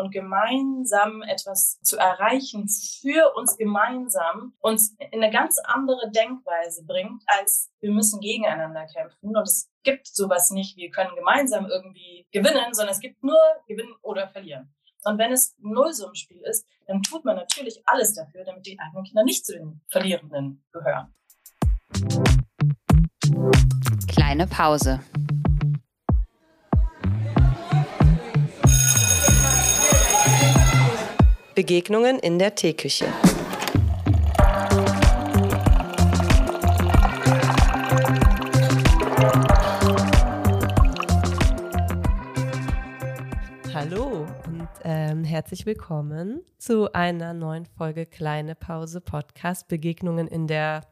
und gemeinsam etwas zu erreichen für uns gemeinsam uns in eine ganz andere Denkweise bringt, als wir müssen gegeneinander kämpfen. Und es gibt sowas nicht, wir können gemeinsam irgendwie gewinnen, sondern es gibt nur gewinnen oder verlieren. Und wenn es ein Nullsummenspiel ist, dann tut man natürlich alles dafür, damit die eigenen Kinder nicht zu den Verlierenden gehören. Kleine Pause. Begegnungen in der Teeküche. Hallo und ähm, herzlich willkommen zu einer neuen Folge Kleine Pause Podcast Begegnungen in der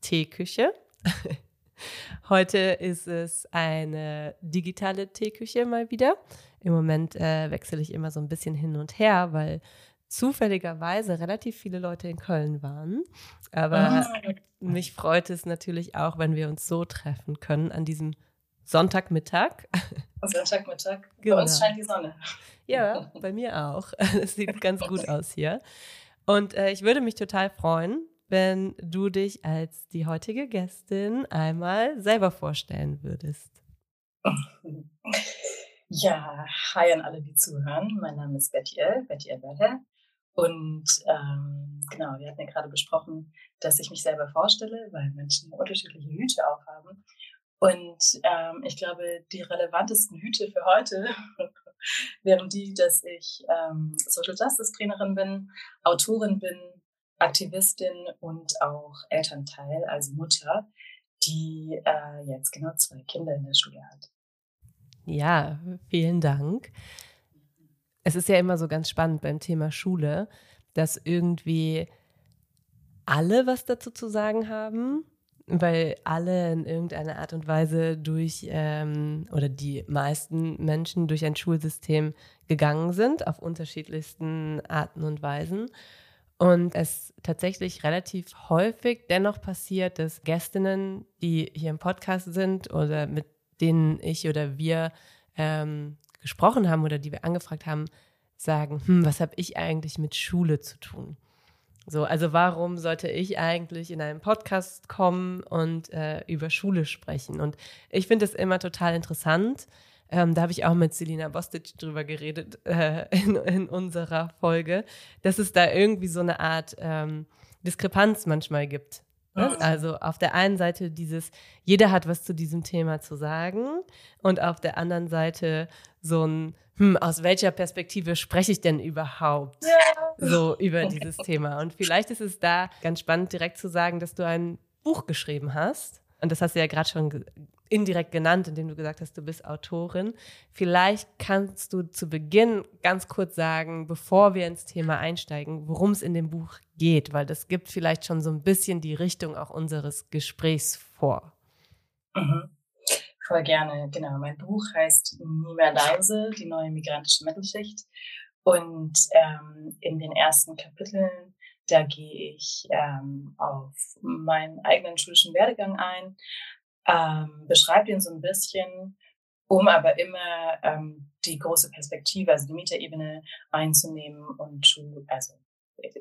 Teeküche. Heute ist es eine digitale Teeküche mal wieder. Im Moment äh, wechsle ich immer so ein bisschen hin und her, weil zufälligerweise relativ viele Leute in Köln waren. Aber ah. mich freut es natürlich auch, wenn wir uns so treffen können an diesem Sonntagmittag. Sonntagmittag. Genau. Bei uns scheint die Sonne. Ja, bei mir auch. Es sieht ganz gut aus hier. Und äh, ich würde mich total freuen, wenn du dich als die heutige Gästin einmal selber vorstellen würdest. Ja, hi an alle, die zuhören. Mein Name ist Betty L., Betty L. Berger. Und ähm, genau, wir hatten ja gerade besprochen, dass ich mich selber vorstelle, weil Menschen unterschiedliche Hüte aufhaben. Und ähm, ich glaube, die relevantesten Hüte für heute wären die, dass ich ähm, Social Justice Trainerin bin, Autorin bin, Aktivistin und auch Elternteil, also Mutter, die äh, jetzt genau zwei Kinder in der Schule hat. Ja, vielen Dank es ist ja immer so ganz spannend beim Thema Schule, dass irgendwie alle was dazu zu sagen haben, weil alle in irgendeiner Art und Weise durch ähm, oder die meisten Menschen durch ein Schulsystem gegangen sind, auf unterschiedlichsten Arten und Weisen. Und es tatsächlich relativ häufig dennoch passiert, dass Gästinnen, die hier im Podcast sind oder mit denen ich oder wir ähm, gesprochen haben oder die wir angefragt haben, sagen, hm, was habe ich eigentlich mit Schule zu tun? So, also warum sollte ich eigentlich in einen Podcast kommen und äh, über Schule sprechen? Und ich finde es immer total interessant. Ähm, da habe ich auch mit Selina Bostic drüber geredet äh, in, in, unserer Folge, dass es da irgendwie so eine Art ähm, Diskrepanz manchmal gibt. Ne? Also auf der einen Seite dieses, jeder hat was zu diesem Thema zu sagen und auf der anderen Seite so ein, hm, aus welcher Perspektive spreche ich denn überhaupt ja. so über dieses Thema? Und vielleicht ist es da ganz spannend, direkt zu sagen, dass du ein Buch geschrieben hast. Und das hast du ja gerade schon indirekt genannt, indem du gesagt hast, du bist Autorin. Vielleicht kannst du zu Beginn ganz kurz sagen, bevor wir ins Thema einsteigen, worum es in dem Buch geht, weil das gibt vielleicht schon so ein bisschen die Richtung auch unseres Gesprächs vor. Mhm. Voll gerne, genau. Mein Buch heißt Nie mehr leise, die neue migrantische Mittelschicht. Und ähm, in den ersten Kapiteln, da gehe ich ähm, auf meinen eigenen schulischen Werdegang ein, ähm, beschreibe ihn so ein bisschen, um aber immer ähm, die große Perspektive, also die Mieterebene einzunehmen und also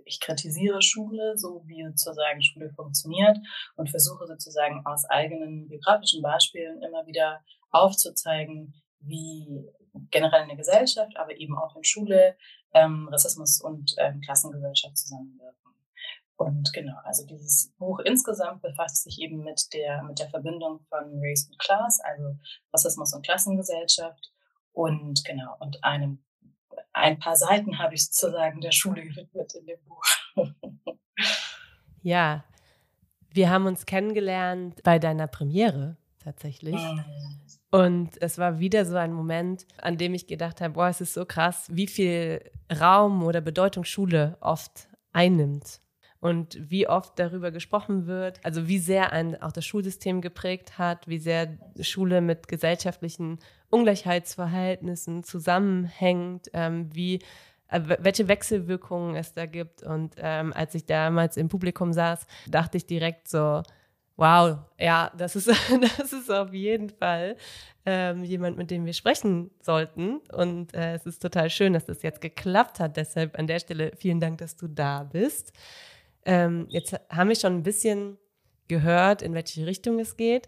ich kritisiere Schule, so wie sozusagen Schule funktioniert und versuche sozusagen aus eigenen biografischen Beispielen immer wieder aufzuzeigen, wie generell in der Gesellschaft, aber eben auch in Schule ähm, Rassismus und ähm, Klassengesellschaft zusammenwirken. Und genau, also dieses Buch insgesamt befasst sich eben mit der, mit der Verbindung von Race und Class, also Rassismus und Klassengesellschaft und genau, und einem ein paar Seiten habe ich sozusagen der Schule gewidmet in dem Buch. ja, wir haben uns kennengelernt bei deiner Premiere tatsächlich. Mhm. Und es war wieder so ein Moment, an dem ich gedacht habe, boah, es ist so krass, wie viel Raum oder Bedeutung Schule oft einnimmt und wie oft darüber gesprochen wird, also wie sehr ein auch das Schulsystem geprägt hat, wie sehr Schule mit gesellschaftlichen Ungleichheitsverhältnissen zusammenhängt, ähm, wie äh, welche Wechselwirkungen es da gibt. Und ähm, als ich damals im Publikum saß, dachte ich direkt so, Wow, ja, das ist, das ist auf jeden Fall ähm, jemand, mit dem wir sprechen sollten. Und äh, es ist total schön, dass das jetzt geklappt hat. Deshalb an der Stelle vielen Dank, dass du da bist. Ähm, jetzt haben wir schon ein bisschen gehört, in welche Richtung es geht.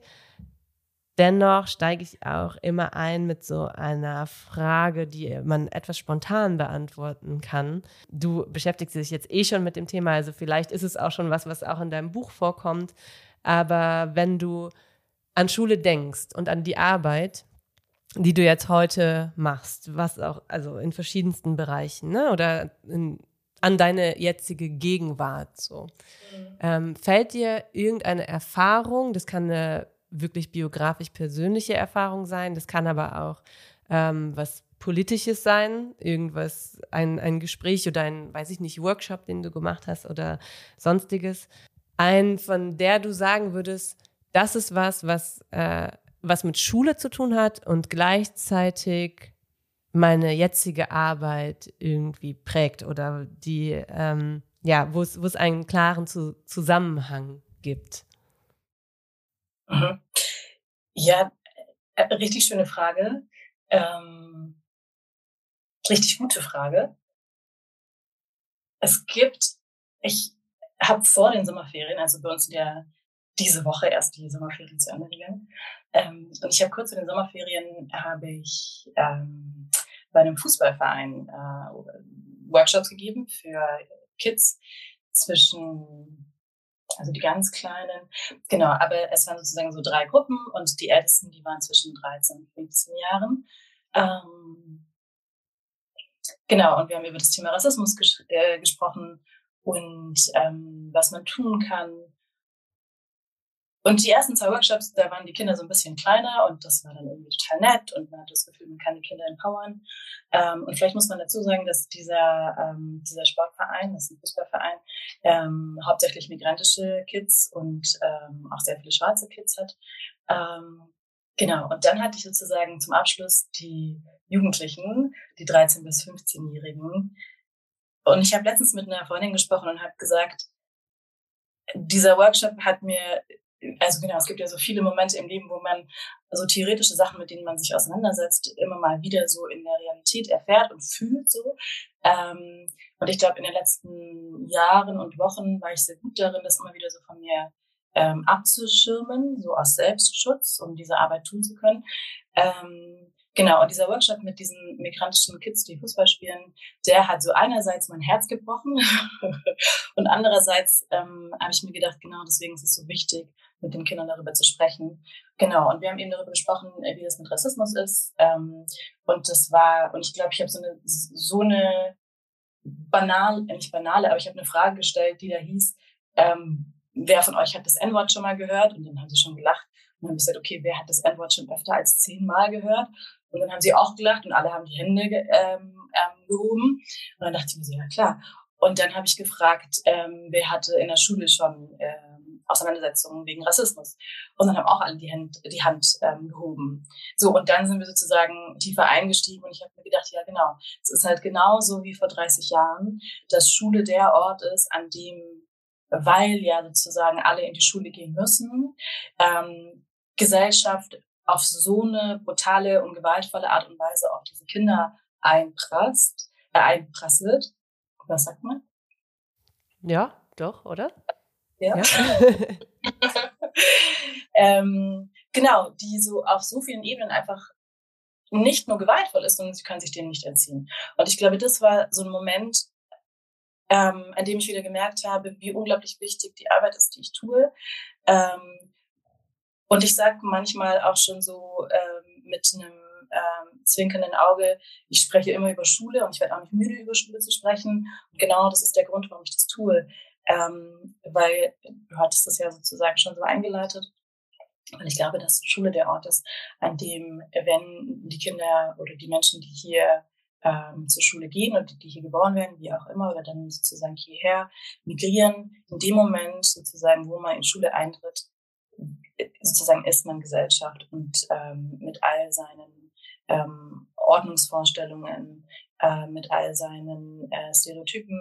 Dennoch steige ich auch immer ein mit so einer Frage, die man etwas spontan beantworten kann. Du beschäftigst dich jetzt eh schon mit dem Thema, also vielleicht ist es auch schon was, was auch in deinem Buch vorkommt. Aber wenn du an Schule denkst und an die Arbeit, die du jetzt heute machst, was auch, also in verschiedensten Bereichen, ne? oder in, an deine jetzige Gegenwart so. Mhm. Ähm, fällt dir irgendeine Erfahrung, das kann eine wirklich biografisch persönliche Erfahrung sein, das kann aber auch ähm, was Politisches sein, irgendwas, ein, ein Gespräch oder ein, weiß ich nicht, Workshop, den du gemacht hast oder sonstiges, ein, von der du sagen würdest, das ist was, was, äh, was mit Schule zu tun hat und gleichzeitig meine jetzige Arbeit irgendwie prägt oder die, ähm, ja, wo es, einen klaren zu Zusammenhang gibt? Mhm. Ja, äh, richtig schöne Frage. Ähm, richtig gute Frage. Es gibt, ich, habe vor den Sommerferien, also bei uns ja diese Woche erst die Sommerferien zu Ende gegangen. Ähm, und ich habe kurz vor den Sommerferien habe ich ähm, bei einem Fußballverein äh, Workshops gegeben für Kids zwischen also die ganz kleinen, genau, aber es waren sozusagen so drei Gruppen und die ältesten, die waren zwischen 13 und 15 Jahren. Ähm, genau, und wir haben über das Thema Rassismus ges äh, gesprochen und ähm, was man tun kann. Und die ersten zwei Workshops, da waren die Kinder so ein bisschen kleiner und das war dann irgendwie total nett und man hat das Gefühl, man kann die Kinder empowern. Ähm, und vielleicht muss man dazu sagen, dass dieser, ähm, dieser Sportverein, das ist ein Fußballverein, ähm, hauptsächlich migrantische Kids und ähm, auch sehr viele schwarze Kids hat. Ähm, genau, und dann hatte ich sozusagen zum Abschluss die Jugendlichen, die 13- bis 15-Jährigen, und ich habe letztens mit einer Freundin gesprochen und habe gesagt, dieser Workshop hat mir, also genau, es gibt ja so viele Momente im Leben, wo man so theoretische Sachen, mit denen man sich auseinandersetzt, immer mal wieder so in der Realität erfährt und fühlt so. Ähm, und ich glaube, in den letzten Jahren und Wochen war ich sehr gut darin, das immer wieder so von mir ähm, abzuschirmen, so aus Selbstschutz, um diese Arbeit tun zu können. Ähm, Genau, und dieser Workshop mit diesen migrantischen Kids, die Fußball spielen, der hat so einerseits mein Herz gebrochen und andererseits ähm, habe ich mir gedacht, genau deswegen ist es so wichtig, mit den Kindern darüber zu sprechen. Genau, und wir haben eben darüber gesprochen, äh, wie das mit Rassismus ist. Ähm, und das war, und ich glaube, ich habe so eine, so eine banal, äh, nicht banale, aber ich habe eine Frage gestellt, die da hieß, ähm, wer von euch hat das N-Wort schon mal gehört? Und dann haben sie schon gelacht. Und dann habe ich gesagt, okay, wer hat das N-Wort schon öfter als zehnmal gehört? Und dann haben sie auch gelacht und alle haben die Hände ähm, ähm, gehoben. Und dann dachte ich mir so, ja klar. Und dann habe ich gefragt, ähm, wer hatte in der Schule schon ähm, Auseinandersetzungen wegen Rassismus. Und dann haben auch alle die Hand, die Hand ähm, gehoben. So, und dann sind wir sozusagen tiefer eingestiegen und ich habe mir gedacht, ja genau, es ist halt genauso wie vor 30 Jahren, dass Schule der Ort ist, an dem, weil ja sozusagen alle in die Schule gehen müssen, ähm, Gesellschaft auf so eine brutale und gewaltvolle Art und Weise auf diese Kinder einprasst, äh, einprasselt. Was sagt man? Ja, doch, oder? Ja. ja. ähm, genau, die so auf so vielen Ebenen einfach nicht nur gewaltvoll ist, sondern sie können sich dem nicht entziehen. Und ich glaube, das war so ein Moment, ähm, an dem ich wieder gemerkt habe, wie unglaublich wichtig die Arbeit ist, die ich tue. Ähm, und ich sage manchmal auch schon so ähm, mit einem ähm, zwinkernden Auge, ich spreche immer über Schule und ich werde auch nicht müde, über Schule zu sprechen. Und genau das ist der Grund, warum ich das tue. Ähm, weil du hattest das ja sozusagen schon so eingeleitet. Und ich glaube, dass Schule der Ort ist, an dem, wenn die Kinder oder die Menschen, die hier ähm, zur Schule gehen und die hier geboren werden, wie auch immer, oder dann sozusagen hierher migrieren, in dem Moment sozusagen, wo man in Schule eintritt, sozusagen ist man Gesellschaft und ähm, mit all seinen ähm, Ordnungsvorstellungen, äh, mit all seinen äh, Stereotypen,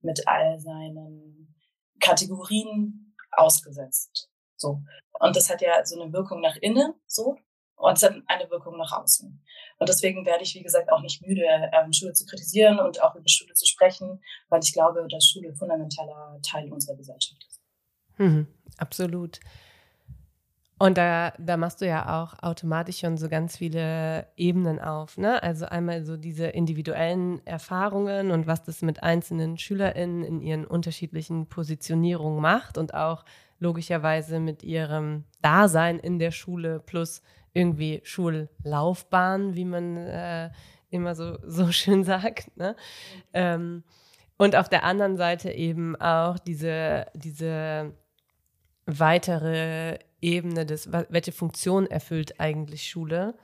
mit all seinen Kategorien ausgesetzt. So. Und das hat ja so eine Wirkung nach innen, so. Und es hat eine Wirkung nach außen. Und deswegen werde ich, wie gesagt, auch nicht müde, ähm, Schule zu kritisieren und auch über Schule zu sprechen, weil ich glaube, dass Schule fundamentaler Teil unserer Gesellschaft ist. Mhm, absolut. Und da, da machst du ja auch automatisch schon so ganz viele Ebenen auf. Ne? Also einmal so diese individuellen Erfahrungen und was das mit einzelnen SchülerInnen in ihren unterschiedlichen Positionierungen macht und auch logischerweise mit ihrem Dasein in der Schule plus irgendwie Schullaufbahn, wie man äh, immer so, so schön sagt. Ne? Ähm, und auf der anderen Seite eben auch diese, diese weitere Ebene des, welche Funktion erfüllt eigentlich Schule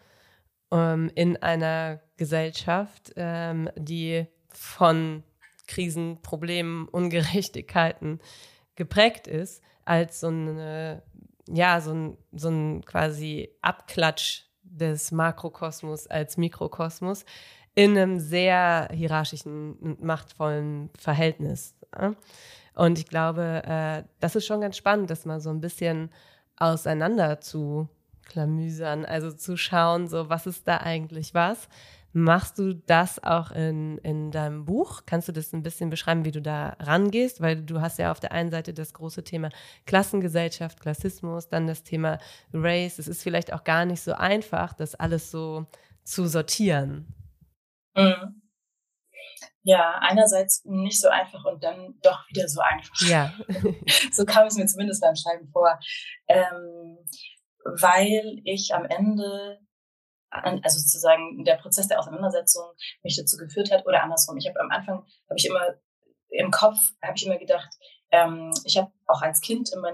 ähm, in einer Gesellschaft, ähm, die von Krisen, Problemen, Ungerechtigkeiten geprägt ist, als so eine, ja, so ein, so ein quasi Abklatsch des Makrokosmos als Mikrokosmos in einem sehr hierarchischen und machtvollen Verhältnis. Und ich glaube, äh, das ist schon ganz spannend, das mal so ein bisschen auseinander zu klamüsern, also zu schauen, so was ist da eigentlich was. Machst du das auch in, in deinem Buch? Kannst du das ein bisschen beschreiben, wie du da rangehst? Weil du hast ja auf der einen Seite das große Thema Klassengesellschaft, Klassismus, dann das Thema Race. Es ist vielleicht auch gar nicht so einfach, das alles so zu sortieren. Mhm. Ja, einerseits nicht so einfach und dann doch wieder so einfach. Ja. so kam es mir zumindest beim Schreiben vor. Ähm, weil ich am Ende, also sozusagen der Prozess der Auseinandersetzung mich dazu geführt hat oder andersrum. Ich habe am Anfang, habe ich immer im Kopf, habe ich immer gedacht, ähm, ich habe auch als Kind immer,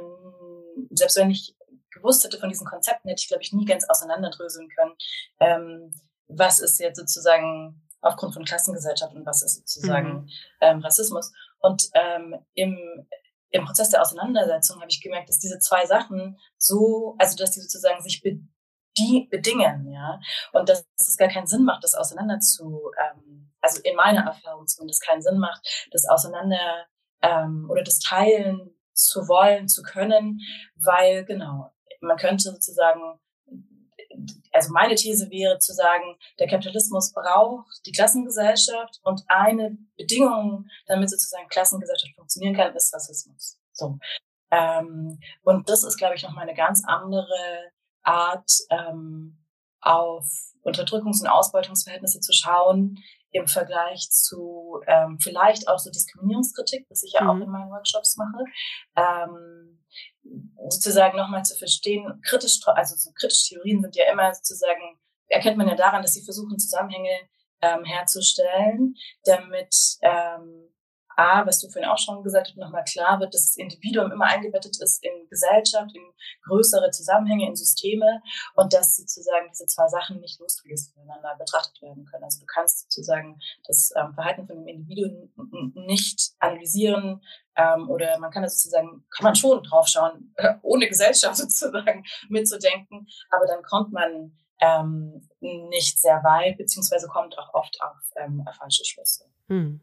selbst wenn ich gewusst hätte von diesen Konzepten, hätte ich, glaube ich, nie ganz auseinanderdröseln können. Ähm, was ist jetzt sozusagen aufgrund von Klassengesellschaft und was ist sozusagen mhm. ähm, Rassismus. Und ähm, im, im Prozess der Auseinandersetzung habe ich gemerkt, dass diese zwei Sachen so, also dass die sozusagen sich be die bedingen, ja, und dass, dass es gar keinen Sinn macht, das auseinander zu, ähm, also in meiner Erfahrung zumindest keinen Sinn macht, das auseinander ähm, oder das teilen zu wollen, zu können, weil genau, man könnte sozusagen also meine These wäre zu sagen, der Kapitalismus braucht die Klassengesellschaft und eine Bedingung, damit sozusagen Klassengesellschaft funktionieren kann, ist Rassismus. So. Ähm, und das ist, glaube ich, nochmal eine ganz andere Art, ähm, auf Unterdrückungs- und Ausbeutungsverhältnisse zu schauen im Vergleich zu ähm, vielleicht auch so Diskriminierungskritik, was ich ja mhm. auch in meinen Workshops mache. Ähm, sozusagen nochmal zu verstehen, kritisch, also so kritische Theorien sind ja immer sozusagen, erkennt man ja daran, dass sie versuchen, Zusammenhänge ähm, herzustellen, damit ähm, A, was du vorhin auch schon gesagt hast, nochmal klar wird, dass das Individuum immer eingebettet ist in Gesellschaft, in größere Zusammenhänge, in Systeme und dass sozusagen diese zwei Sachen nicht losgelöst voneinander betrachtet werden können. Also du kannst sozusagen das ähm, Verhalten von dem Individuum nicht analysieren ähm, oder man kann das sozusagen, kann man schon draufschauen, ohne Gesellschaft sozusagen mitzudenken, aber dann kommt man ähm, nicht sehr weit, beziehungsweise kommt auch oft auf ähm, falsche Schlüsse. Hm.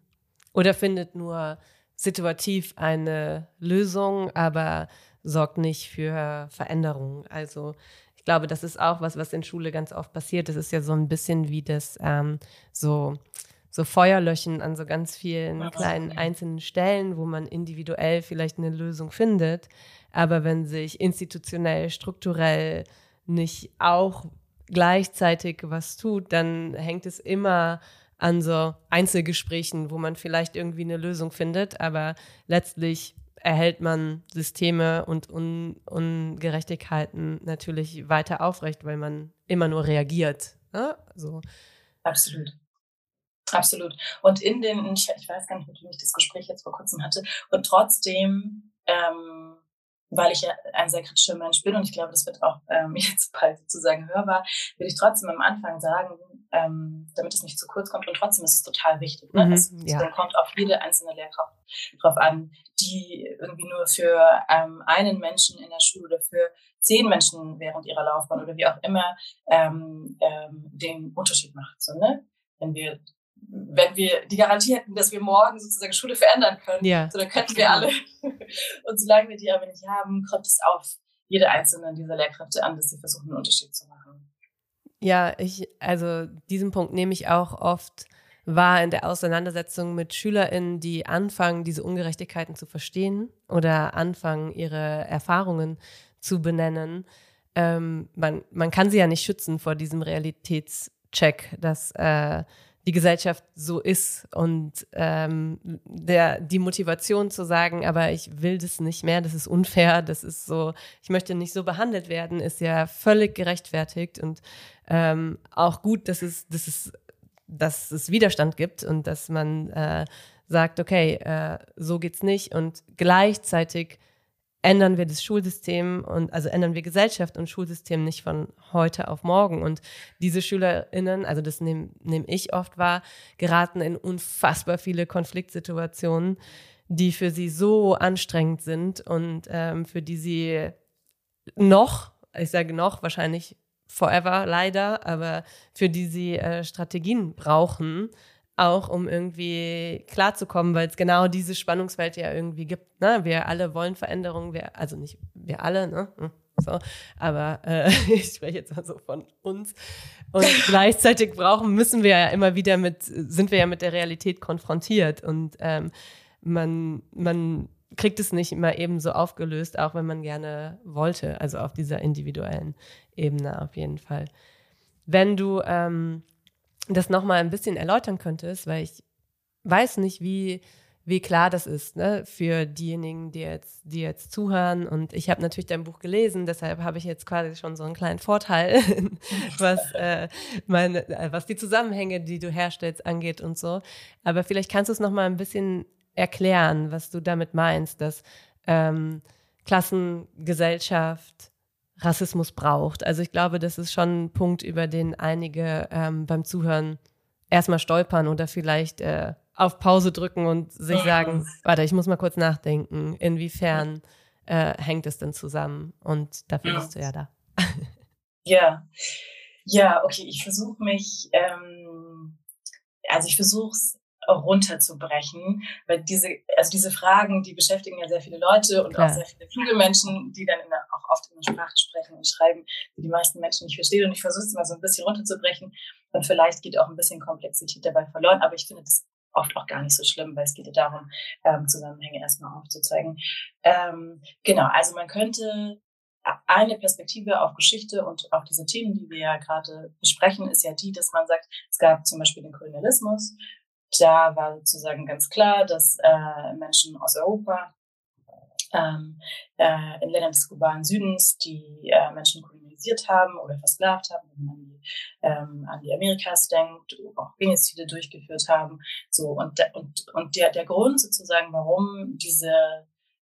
Oder findet nur situativ eine Lösung, aber sorgt nicht für Veränderungen. Also ich glaube, das ist auch was, was in Schule ganz oft passiert. Das ist ja so ein bisschen wie das ähm, so so Feuerlöchen an so ganz vielen kleinen einzelnen Stellen, wo man individuell vielleicht eine Lösung findet. Aber wenn sich institutionell, strukturell nicht auch gleichzeitig was tut, dann hängt es immer an so Einzelgesprächen, wo man vielleicht irgendwie eine Lösung findet, aber letztlich erhält man Systeme und Un Ungerechtigkeiten natürlich weiter aufrecht, weil man immer nur reagiert. Ne? So. Absolut. Absolut. Und in den, ich, ich weiß gar nicht, mit wem ich das Gespräch jetzt vor kurzem hatte, und trotzdem ähm, weil ich ja ein sehr kritischer Mensch bin und ich glaube, das wird auch ähm, jetzt bald sozusagen hörbar, will ich trotzdem am Anfang sagen, ähm, damit es nicht zu kurz kommt und trotzdem ist es total wichtig. Ne? Mhm, es ja. kommt auf jede einzelne Lehrkraft drauf an, die irgendwie nur für ähm, einen Menschen in der Schule oder für zehn Menschen während ihrer Laufbahn oder wie auch immer ähm, ähm, den Unterschied macht. So, ne? Wenn wir wenn wir die Garantie hätten, dass wir morgen sozusagen Schule verändern können, ja. so dann könnten wir alle. Und solange wir die aber nicht haben, kommt es auf jede einzelne dieser Lehrkräfte an, dass sie versuchen, einen Unterschied zu machen. Ja, ich, also diesen Punkt nehme ich auch oft wahr in der Auseinandersetzung mit SchülerInnen, die anfangen, diese Ungerechtigkeiten zu verstehen oder anfangen, ihre Erfahrungen zu benennen. Ähm, man, man kann sie ja nicht schützen vor diesem Realitätscheck, dass äh, die Gesellschaft so ist und ähm, der, die Motivation zu sagen, aber ich will das nicht mehr, das ist unfair, das ist so, ich möchte nicht so behandelt werden, ist ja völlig gerechtfertigt und ähm, auch gut, dass es, dass, es, dass es Widerstand gibt und dass man äh, sagt, okay, äh, so geht's nicht und gleichzeitig ändern wir das Schulsystem und also ändern wir Gesellschaft und Schulsystem nicht von heute auf morgen. Und diese SchülerInnen, also das nehme nehm ich oft wahr, geraten in unfassbar viele Konfliktsituationen, die für sie so anstrengend sind und ähm, für die sie noch, ich sage noch, wahrscheinlich forever leider, aber für die sie äh, Strategien brauchen, auch um irgendwie klarzukommen, weil es genau diese Spannungswelt ja irgendwie gibt. Ne? Wir alle wollen Veränderungen, wir, also nicht wir alle, ne? Hm, so, aber äh, ich spreche jetzt mal so von uns. Und gleichzeitig brauchen, müssen wir ja immer wieder mit, sind wir ja mit der Realität konfrontiert und ähm, man, man kriegt es nicht immer eben so aufgelöst, auch wenn man gerne wollte, also auf dieser individuellen Ebene auf jeden Fall. Wenn du ähm, das nochmal ein bisschen erläutern könntest, weil ich weiß nicht, wie, wie klar das ist ne, für diejenigen, die jetzt, die jetzt zuhören. Und ich habe natürlich dein Buch gelesen, deshalb habe ich jetzt quasi schon so einen kleinen Vorteil, was, äh, meine, äh, was die Zusammenhänge, die du herstellst, angeht und so. Aber vielleicht kannst du es nochmal ein bisschen erklären, was du damit meinst, dass ähm, Klassengesellschaft, Rassismus braucht. Also ich glaube, das ist schon ein Punkt, über den einige ähm, beim Zuhören erstmal stolpern oder vielleicht äh, auf Pause drücken und sich sagen, warte, ich muss mal kurz nachdenken, inwiefern äh, hängt es denn zusammen? Und dafür ja. bist du ja da. ja, ja, okay, ich versuche mich, ähm, also ich versuche es runterzubrechen, weil diese, also diese Fragen, die beschäftigen ja sehr viele Leute und Klar. auch sehr viele kluge Menschen, die dann der, auch oft in der Sprache sprechen und schreiben, die die meisten Menschen nicht verstehen. Und ich versuche es mal so ein bisschen runterzubrechen und vielleicht geht auch ein bisschen Komplexität dabei verloren, aber ich finde das oft auch gar nicht so schlimm, weil es geht ja darum, ähm, Zusammenhänge erstmal aufzuzeigen. Ähm, genau, also man könnte eine Perspektive auf Geschichte und auf diese Themen, die wir ja gerade besprechen, ist ja die, dass man sagt, es gab zum Beispiel den Kolonialismus da war sozusagen ganz klar, dass äh, Menschen aus Europa ähm, äh, in Ländern des globalen Südens die äh, Menschen kolonisiert haben oder versklavt haben, wenn man an die, ähm, an die Amerikas denkt, auch Genozide durchgeführt haben. So und, und, und der, der Grund sozusagen, warum diese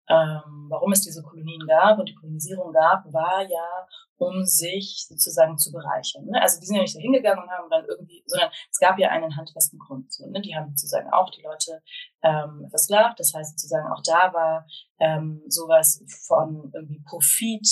ähm, warum es diese Kolonien gab und die Kolonisierung gab, war ja, um sich sozusagen zu bereichern. Ne? Also die sind ja nicht da hingegangen und haben dann irgendwie, sondern es gab ja einen handfesten Grund. So, ne? Die haben sozusagen auch die Leute ähm, versklavt. Das heißt sozusagen auch da war ähm, sowas von irgendwie Profit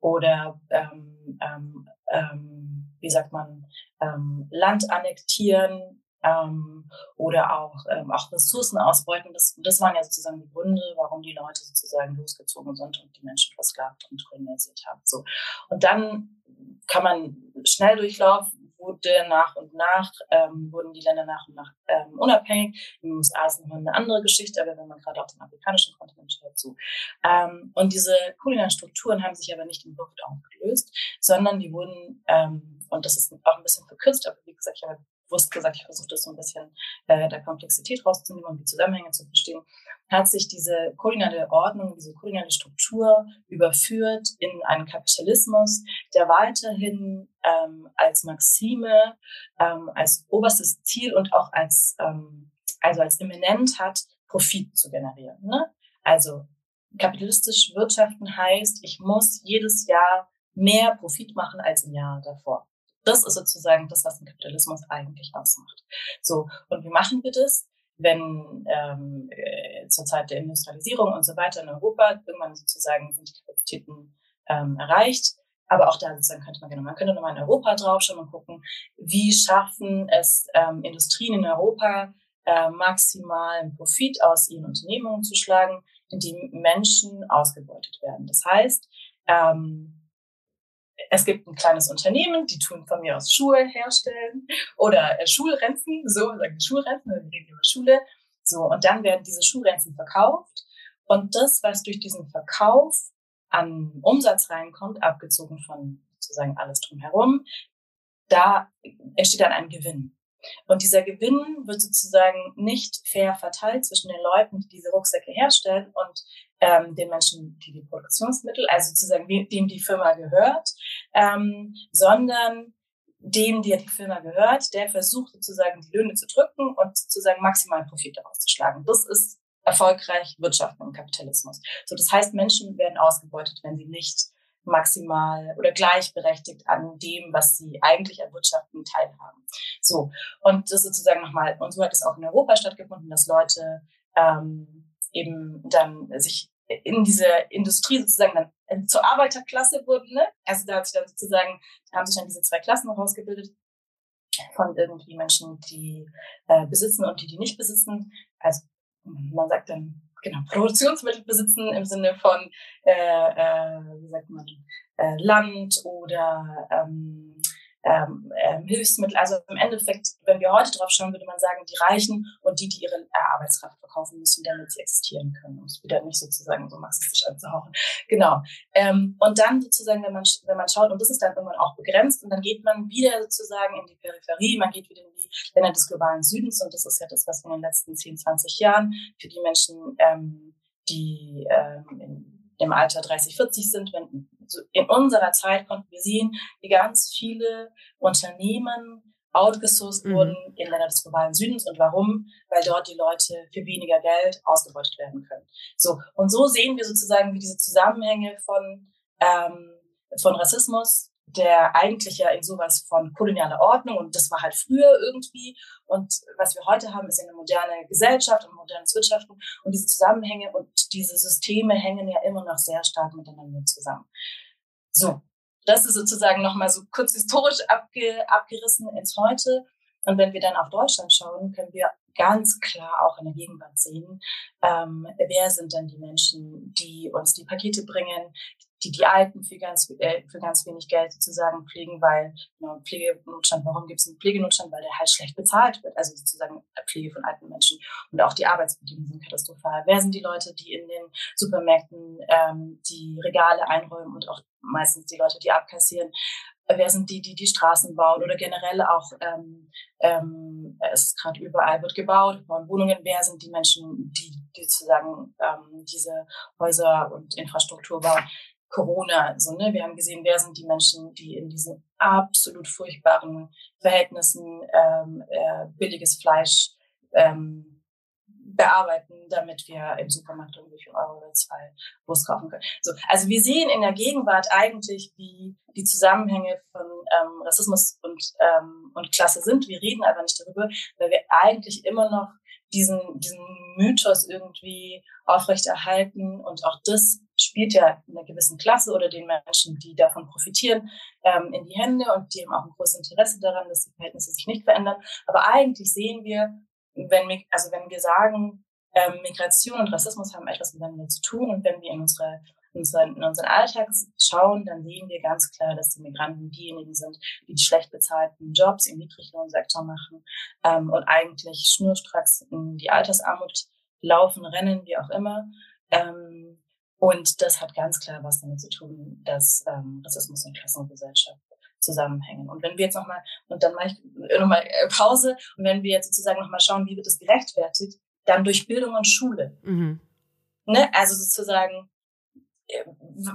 oder ähm, ähm, ähm, wie sagt man, ähm, Land annektieren ähm, oder auch, ähm, auch Ressourcen ausbeuten. Das, das waren ja sozusagen die Gründe, warum die Leute sozusagen losgezogen sind und die Menschen versklavt und kolonialisiert haben. So. Und dann kann man schnell durchlaufen, wurde nach und nach, ähm, wurden die Länder nach und nach ähm, unabhängig. In den USA ist nochmal eine andere Geschichte, aber wenn man gerade auf den afrikanischen Kontinent schaut, so. Ähm, und diese kulinarischen Strukturen haben sich aber nicht in Luft aufgelöst, sondern die wurden, ähm, und das ist auch ein bisschen verkürzt, aber wie gesagt, ich habe bewusst gesagt, ich versuche das so ein bisschen äh, der Komplexität rauszunehmen und die Zusammenhänge zu verstehen, hat sich diese koloniale Ordnung, diese koloniale Struktur überführt in einen Kapitalismus, der weiterhin ähm, als Maxime, ähm, als oberstes Ziel und auch als, ähm, also als immanent hat, Profit zu generieren. Ne? Also kapitalistisch wirtschaften heißt, ich muss jedes Jahr mehr Profit machen als im Jahr davor. Das ist sozusagen das, was den Kapitalismus eigentlich ausmacht. So, und wie machen wir das? Wenn ähm, äh, zur Zeit der Industrialisierung und so weiter in Europa irgendwann sozusagen sind die Kapazitäten ähm, erreicht, aber auch da sozusagen könnte man genau, man könnte nochmal in Europa draufschauen und gucken, wie schaffen es ähm, Industrien in Europa, äh, maximalen Profit aus ihren Unternehmungen zu schlagen, indem Menschen ausgebeutet werden. Das heißt, ähm, es gibt ein kleines Unternehmen, die tun von mir aus Schuhe herstellen oder äh, Schulrenzen, so sagen Schulrenzen, wir reden über Schule. So, und dann werden diese Schulrenzen verkauft. Und das, was durch diesen Verkauf an Umsatz reinkommt, abgezogen von sozusagen alles drumherum, da entsteht dann ein Gewinn. Und dieser Gewinn wird sozusagen nicht fair verteilt zwischen den Leuten, die diese Rucksäcke herstellen und ähm, den Menschen, die die Produktionsmittel, also sozusagen dem die Firma gehört, ähm, sondern dem, der die Firma gehört, der versucht sozusagen die Löhne zu drücken und sozusagen maximalen Profit daraus zu schlagen. Das ist erfolgreich Wirtschaften im Kapitalismus. So, das heißt, Menschen werden ausgebeutet, wenn sie nicht maximal oder gleichberechtigt an dem, was sie eigentlich erwirtschaften, teilhaben. So, und das sozusagen nochmal, und so hat es auch in Europa stattgefunden, dass Leute ähm, eben dann sich in diese Industrie sozusagen dann äh, zur Arbeiterklasse wurden. Ne? Also da hat sich dann sozusagen, da haben sich dann diese zwei Klassen herausgebildet von irgendwie Menschen, die äh, besitzen und die, die nicht besitzen. Also man sagt dann genau, Produktionsmittel besitzen im Sinne von, äh, äh, wie sagt man, äh, Land oder ähm, ähm, ähm, Hilfsmittel. Also im Endeffekt, wenn wir heute drauf schauen, würde man sagen, die Reichen und die, die ihre äh, Arbeitskraft verkaufen müssen, damit sie existieren können, um es wieder nicht sozusagen so marxistisch anzuhauchen. Genau. Ähm, und dann sozusagen, wenn man, wenn man schaut, und das ist dann irgendwann auch begrenzt, und dann geht man wieder sozusagen in die Peripherie, man geht wieder in die Länder des globalen Südens, und das ist ja das, was in den letzten 10, 20 Jahren für die Menschen, ähm, die ähm, in, im Alter 30, 40 sind, wenn in unserer Zeit konnten wir sehen, wie ganz viele Unternehmen outgesourced mhm. wurden in Länder des globalen Südens. Und warum? Weil dort die Leute für weniger Geld ausgebeutet werden können. So. Und so sehen wir sozusagen, wie diese Zusammenhänge von, ähm, von Rassismus, der eigentlich ja in sowas von kolonialer Ordnung und das war halt früher irgendwie und was wir heute haben ist eine moderne Gesellschaft und modernes Wirtschaften und diese Zusammenhänge und diese Systeme hängen ja immer noch sehr stark miteinander zusammen. So, das ist sozusagen nochmal so kurz historisch abge, abgerissen ins Heute. Und wenn wir dann auf Deutschland schauen, können wir ganz klar auch in der Gegenwart sehen, ähm, wer sind denn die Menschen, die uns die Pakete bringen, die die Alten für ganz, äh, für ganz wenig Geld sozusagen pflegen, weil genau, Pflegenotstand, warum gibt es einen Pflegenotstand? Weil der halt schlecht bezahlt wird, also sozusagen Pflege von alten Menschen. Und auch die Arbeitsbedingungen sind katastrophal. Wer sind die Leute, die in den Supermärkten ähm, die Regale einräumen und auch meistens die Leute, die abkassieren? wer sind die, die die Straßen bauen oder generell auch, ähm, ähm, es ist gerade überall wird gebaut, bauen Wohnungen, wer sind die Menschen, die, die sozusagen ähm, diese Häuser und Infrastruktur bauen. Corona, so, ne? Wir haben gesehen, wer sind die Menschen, die in diesen absolut furchtbaren Verhältnissen ähm, äh, billiges Fleisch ähm, bearbeiten, damit wir im Supermarkt irgendwie für Euro oder zwei Wurst kaufen können. So, also wir sehen in der Gegenwart eigentlich, wie die Zusammenhänge von ähm, Rassismus und, ähm, und Klasse sind. Wir reden aber nicht darüber, weil wir eigentlich immer noch diesen, diesen Mythos irgendwie aufrechterhalten. Und auch das spielt ja einer gewissen Klasse oder den Menschen, die davon profitieren, ähm, in die Hände. Und die haben auch ein großes Interesse daran, dass die Verhältnisse sich nicht verändern. Aber eigentlich sehen wir, wenn wir, also wenn wir sagen, ähm, Migration und Rassismus haben etwas miteinander zu tun. Und wenn wir in unsere unseren, in unseren Alltag schauen, dann sehen wir ganz klar, dass die Migranten diejenigen sind, die die schlecht bezahlten Jobs im Niedriglohnsektor machen ähm, und eigentlich schnurstracks in die Altersarmut laufen, rennen, wie auch immer. Ähm, und das hat ganz klar was damit zu tun, dass ähm, Rassismus und Klassengesellschaft zusammenhängen. Und wenn wir jetzt nochmal, und dann mache ich nochmal äh, Pause, und wenn wir jetzt sozusagen nochmal schauen, wie wird das gerechtfertigt, dann durch Bildung und Schule. Mhm. Ne? Also sozusagen,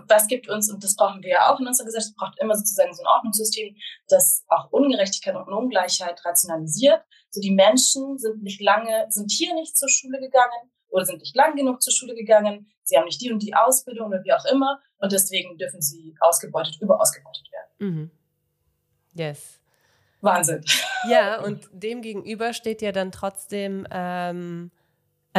was gibt uns, und das brauchen wir ja auch in unserer Gesellschaft, braucht immer sozusagen so ein Ordnungssystem, das auch Ungerechtigkeit und Ungleichheit rationalisiert. So die Menschen sind nicht lange, sind hier nicht zur Schule gegangen oder sind nicht lang genug zur Schule gegangen, sie haben nicht die und die Ausbildung oder wie auch immer und deswegen dürfen sie ausgebeutet, überausgebeutet werden. Mhm. Yes. Wahnsinn. Ja, und dem gegenüber steht ja dann trotzdem, ähm,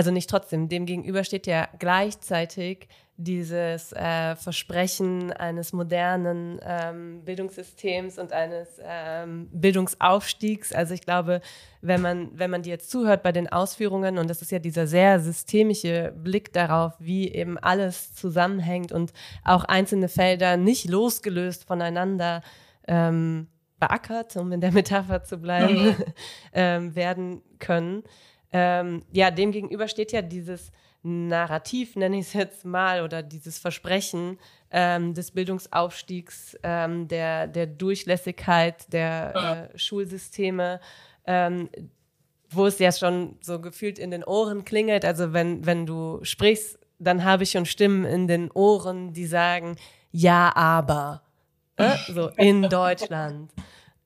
also nicht trotzdem, dem gegenüber steht ja gleichzeitig dieses äh, Versprechen eines modernen ähm, Bildungssystems und eines ähm, Bildungsaufstiegs. Also ich glaube, wenn man, wenn man dir jetzt zuhört bei den Ausführungen, und das ist ja dieser sehr systemische Blick darauf, wie eben alles zusammenhängt und auch einzelne Felder nicht losgelöst voneinander ähm, beackert, um in der Metapher zu bleiben, mhm. ähm, werden können. Ähm, ja, dem gegenüber steht ja dieses Narrativ, nenne ich es jetzt mal, oder dieses Versprechen ähm, des Bildungsaufstiegs, ähm, der, der Durchlässigkeit der äh, Schulsysteme, ähm, wo es ja schon so gefühlt in den Ohren klingelt. Also wenn, wenn du sprichst, dann habe ich schon Stimmen in den Ohren, die sagen, ja, aber. Äh? So in Deutschland.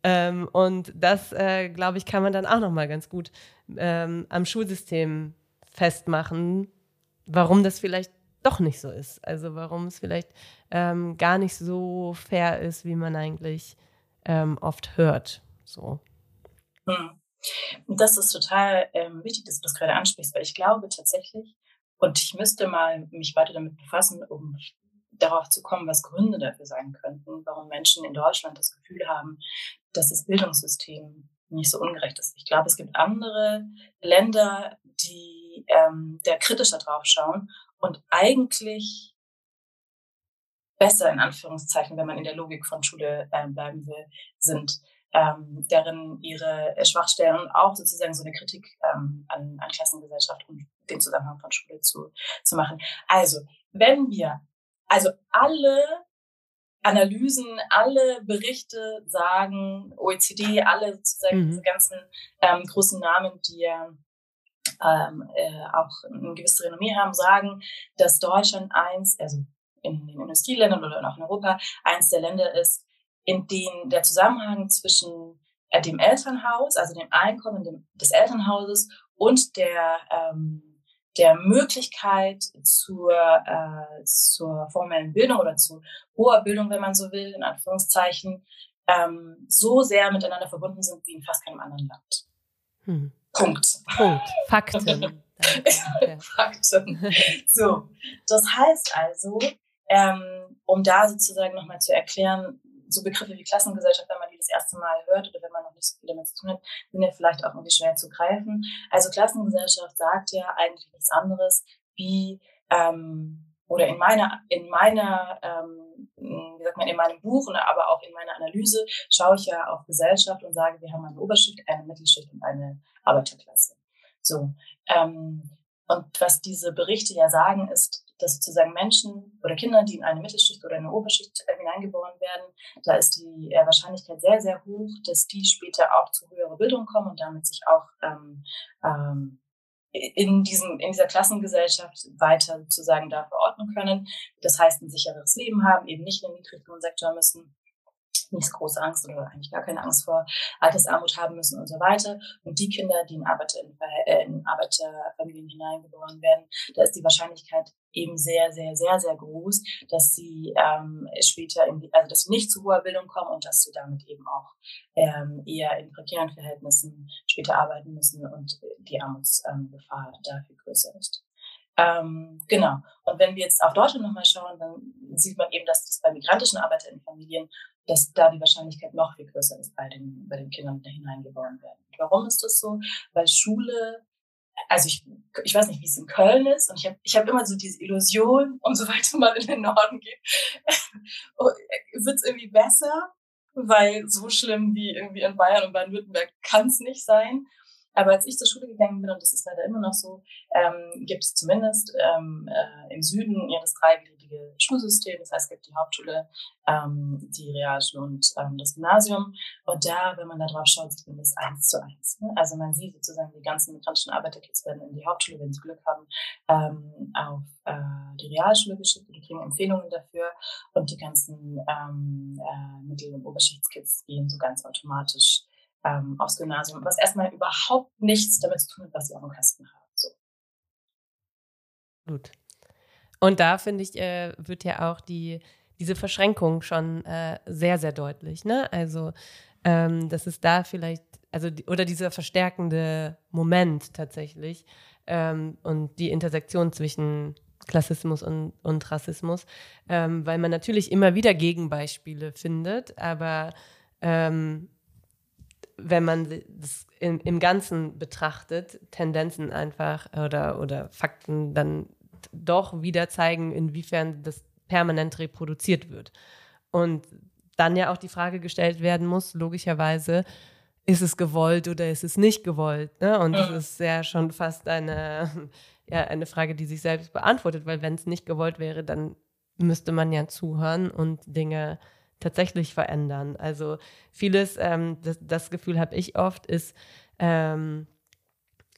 Ähm, und das, äh, glaube ich, kann man dann auch nochmal ganz gut ähm, am Schulsystem festmachen, warum das vielleicht doch nicht so ist. Also warum es vielleicht ähm, gar nicht so fair ist, wie man eigentlich ähm, oft hört. So. Hm. Das ist total ähm, wichtig, dass du das gerade ansprichst, weil ich glaube tatsächlich, und ich müsste mal mich weiter damit befassen, um darauf zu kommen, was Gründe dafür sein könnten, warum Menschen in Deutschland das Gefühl haben, dass das Bildungssystem nicht so ungerecht ist. Ich glaube, es gibt andere Länder, die ähm, da kritischer drauf schauen und eigentlich besser in Anführungszeichen, wenn man in der Logik von Schule äh, bleiben will, sind, ähm, deren ihre Schwachstellen und auch sozusagen so eine Kritik ähm, an, an Klassengesellschaft und den Zusammenhang von Schule zu, zu machen. Also, wenn wir also alle Analysen, alle Berichte sagen, OECD, alle sozusagen mhm. diese ganzen ähm, großen Namen, die ja ähm, äh, auch ein gewisses Renommee haben, sagen, dass Deutschland eins, also in den Industrieländern oder auch in Europa, eins der Länder ist, in denen der Zusammenhang zwischen äh, dem Elternhaus, also dem Einkommen dem, des Elternhauses und der ähm, der Möglichkeit zur, äh, zur formellen Bildung oder zu hoher Bildung, wenn man so will, in Anführungszeichen, ähm, so sehr miteinander verbunden sind wie in fast keinem anderen Land. Hm. Punkt. Punkt. Fakten. Fakten. So, das heißt also, ähm, um da sozusagen nochmal zu erklären, so Begriffe wie Klassengesellschaft, wenn man erste Mal hört oder wenn man noch nicht so viel damit zu tun hat, sind ja vielleicht auch irgendwie schwer zu greifen. Also Klassengesellschaft sagt ja eigentlich nichts anderes wie ähm, oder in meiner in meiner ähm, wie sagt man in meinem Buch und aber auch in meiner Analyse schaue ich ja auf Gesellschaft und sage, wir haben eine Oberschicht, eine Mittelschicht und eine Arbeiterklasse. So ähm, und was diese Berichte ja sagen, ist, dass sozusagen Menschen oder Kinder, die in eine Mittelschicht oder eine Oberschicht äh, hineingeboren werden, da ist die äh, Wahrscheinlichkeit sehr, sehr hoch, dass die später auch zu höherer Bildung kommen und damit sich auch ähm, ähm, in, diesem, in dieser Klassengesellschaft weiter sozusagen da verordnen können. Das heißt, ein sicheres Leben haben, eben nicht in den Niedriglohnsektor müssen nicht große Angst oder eigentlich gar keine Angst vor Altersarmut haben müssen und so weiter. Und die Kinder, die in, Arbeiter, äh, in Arbeiterfamilien hineingeboren werden, da ist die Wahrscheinlichkeit eben sehr, sehr, sehr, sehr groß, dass sie ähm, später, in also dass sie nicht zu hoher Bildung kommen und dass sie damit eben auch ähm, eher in prekären Verhältnissen später arbeiten müssen und die Armutsgefahr ähm, dafür größer ist. Ähm, genau. Und wenn wir jetzt auf Deutschland nochmal schauen, dann sieht man eben, dass das bei migrantischen Arbeiterinnenfamilien, dass da die Wahrscheinlichkeit noch viel größer ist bei den, bei den Kindern, die da hineingeboren werden. Warum ist das so? Weil Schule, also ich, ich weiß nicht, wie es in Köln ist, und ich habe ich hab immer so diese Illusion, umso weiter man in den Norden geht, oh, wird es irgendwie besser, weil so schlimm wie irgendwie in Bayern und Baden-Württemberg kann es nicht sein. Aber als ich zur Schule gegangen bin, und das ist leider immer noch so, ähm, gibt es zumindest ähm, äh, im Süden ja dreigliedrige Schulsystem. Das heißt, es gibt die Hauptschule, ähm, die Realschule und ähm, das Gymnasium. Und da, wenn man da drauf schaut, sieht man das eins zu eins. Ne? Also man sieht sozusagen, die ganzen migrantischen Arbeiterkids werden in die Hauptschule, wenn sie Glück haben, ähm, auf äh, die Realschule geschickt und kriegen Empfehlungen dafür. Und die ganzen ähm, äh, Mittel- und Oberschichtskids gehen so ganz automatisch ähm, aufs Gymnasium, was erstmal überhaupt nichts damit zu tun hat, was sie auf dem Kasten haben. So. Gut. Und da finde ich, äh, wird ja auch die, diese Verschränkung schon äh, sehr, sehr deutlich. Ne? Also, ähm, dass es da vielleicht, also, oder dieser verstärkende Moment tatsächlich, ähm, und die Intersektion zwischen Klassismus und, und Rassismus, ähm, weil man natürlich immer wieder Gegenbeispiele findet, aber ähm, wenn man das im, im Ganzen betrachtet, Tendenzen einfach oder, oder Fakten dann doch wieder zeigen, inwiefern das permanent reproduziert wird. Und dann ja auch die Frage gestellt werden muss, logischerweise, ist es gewollt oder ist es nicht gewollt? Ne? Und das ist ja schon fast eine, ja, eine Frage, die sich selbst beantwortet, weil wenn es nicht gewollt wäre, dann müsste man ja zuhören und Dinge tatsächlich verändern. Also vieles, ähm, das, das, Gefühl habe ich oft, ist ähm,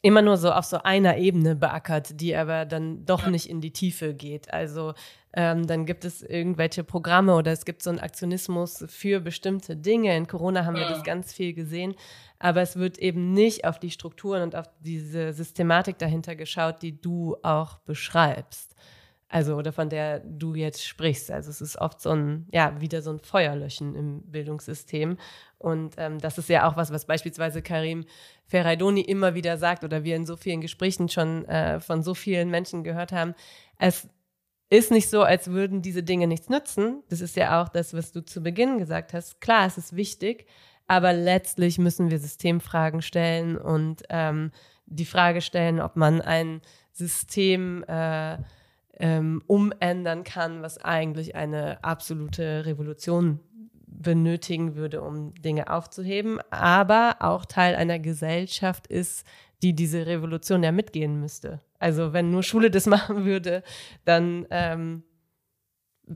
immer nur so auf so einer Ebene beackert, die aber dann doch nicht in die Tiefe geht. Also ähm, dann gibt es irgendwelche Programme oder es gibt so einen Aktionismus für bestimmte Dinge. In Corona haben wir das ganz viel gesehen, aber es wird eben nicht auf die Strukturen und auf diese Systematik dahinter geschaut, die du auch beschreibst. Also, oder von der du jetzt sprichst. Also, es ist oft so ein, ja, wieder so ein Feuerlöschen im Bildungssystem. Und ähm, das ist ja auch was, was beispielsweise Karim Ferraidoni immer wieder sagt oder wir in so vielen Gesprächen schon äh, von so vielen Menschen gehört haben. Es ist nicht so, als würden diese Dinge nichts nützen. Das ist ja auch das, was du zu Beginn gesagt hast. Klar, es ist wichtig, aber letztlich müssen wir Systemfragen stellen und ähm, die Frage stellen, ob man ein System äh, ähm, umändern kann, was eigentlich eine absolute Revolution benötigen würde, um Dinge aufzuheben, aber auch Teil einer Gesellschaft ist, die diese Revolution ja mitgehen müsste. Also wenn nur Schule das machen würde, dann ähm,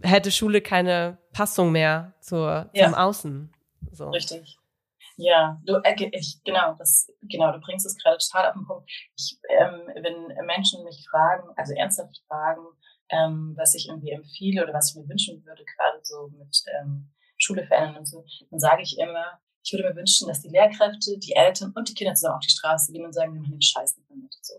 hätte Schule keine Passung mehr zur, ja. zum Außen. So. Richtig. Ja, du, äh, ich, genau, das, genau, du bringst es gerade total auf den Punkt. Ich, ähm, wenn Menschen mich fragen, also ernsthaft fragen, ähm, was ich irgendwie empfehle oder was ich mir wünschen würde, gerade so mit ähm, Schule verändern und so, dann sage ich immer, ich würde mir wünschen, dass die Lehrkräfte, die Eltern und die Kinder zusammen auf die Straße gehen und sagen, wir machen den Scheiß nicht mehr mit. So.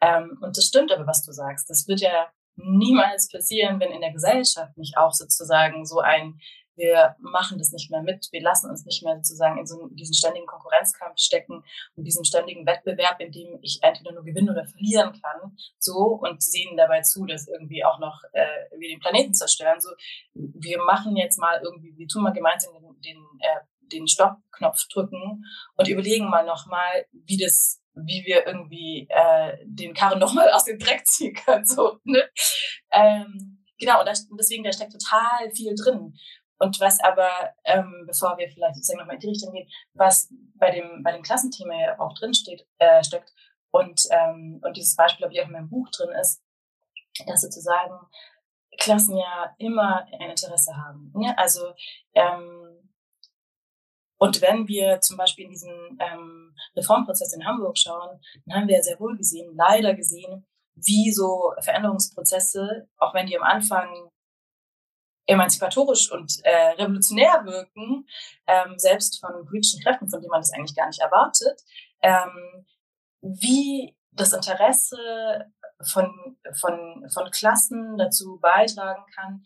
Ähm, und das stimmt aber, was du sagst. Das wird ja niemals passieren, wenn in der Gesellschaft nicht auch sozusagen so ein wir machen das nicht mehr mit, wir lassen uns nicht mehr sozusagen in so diesen ständigen Konkurrenzkampf stecken und diesen ständigen Wettbewerb, in dem ich entweder nur gewinnen oder verlieren kann, so und sehen dabei zu, dass irgendwie auch noch äh, wir den Planeten zerstören. So, wir machen jetzt mal irgendwie, wir tun mal gemeinsam den, den, äh, den Stoppknopf drücken und überlegen mal nochmal, wie das wie wir irgendwie äh, den Karren nochmal aus dem Dreck ziehen können. So, ne? ähm, genau, und deswegen, da steckt total viel drin. Und was aber, ähm, bevor wir vielleicht sozusagen nochmal in die Richtung gehen, was bei dem, bei dem Klassenthema ja auch drin steht, äh, steckt und, ähm, und dieses Beispiel, glaube ich, auch in meinem Buch drin ist, dass sozusagen Klassen ja immer ein Interesse haben. Ne? Also, ähm, und wenn wir zum Beispiel in diesen ähm, Reformprozess in Hamburg schauen, dann haben wir sehr wohl gesehen, leider gesehen, wie so Veränderungsprozesse, auch wenn die am Anfang emanzipatorisch und äh, revolutionär wirken, ähm, selbst von politischen Kräften, von denen man das eigentlich gar nicht erwartet, ähm, wie das Interesse von, von, von Klassen dazu beitragen kann,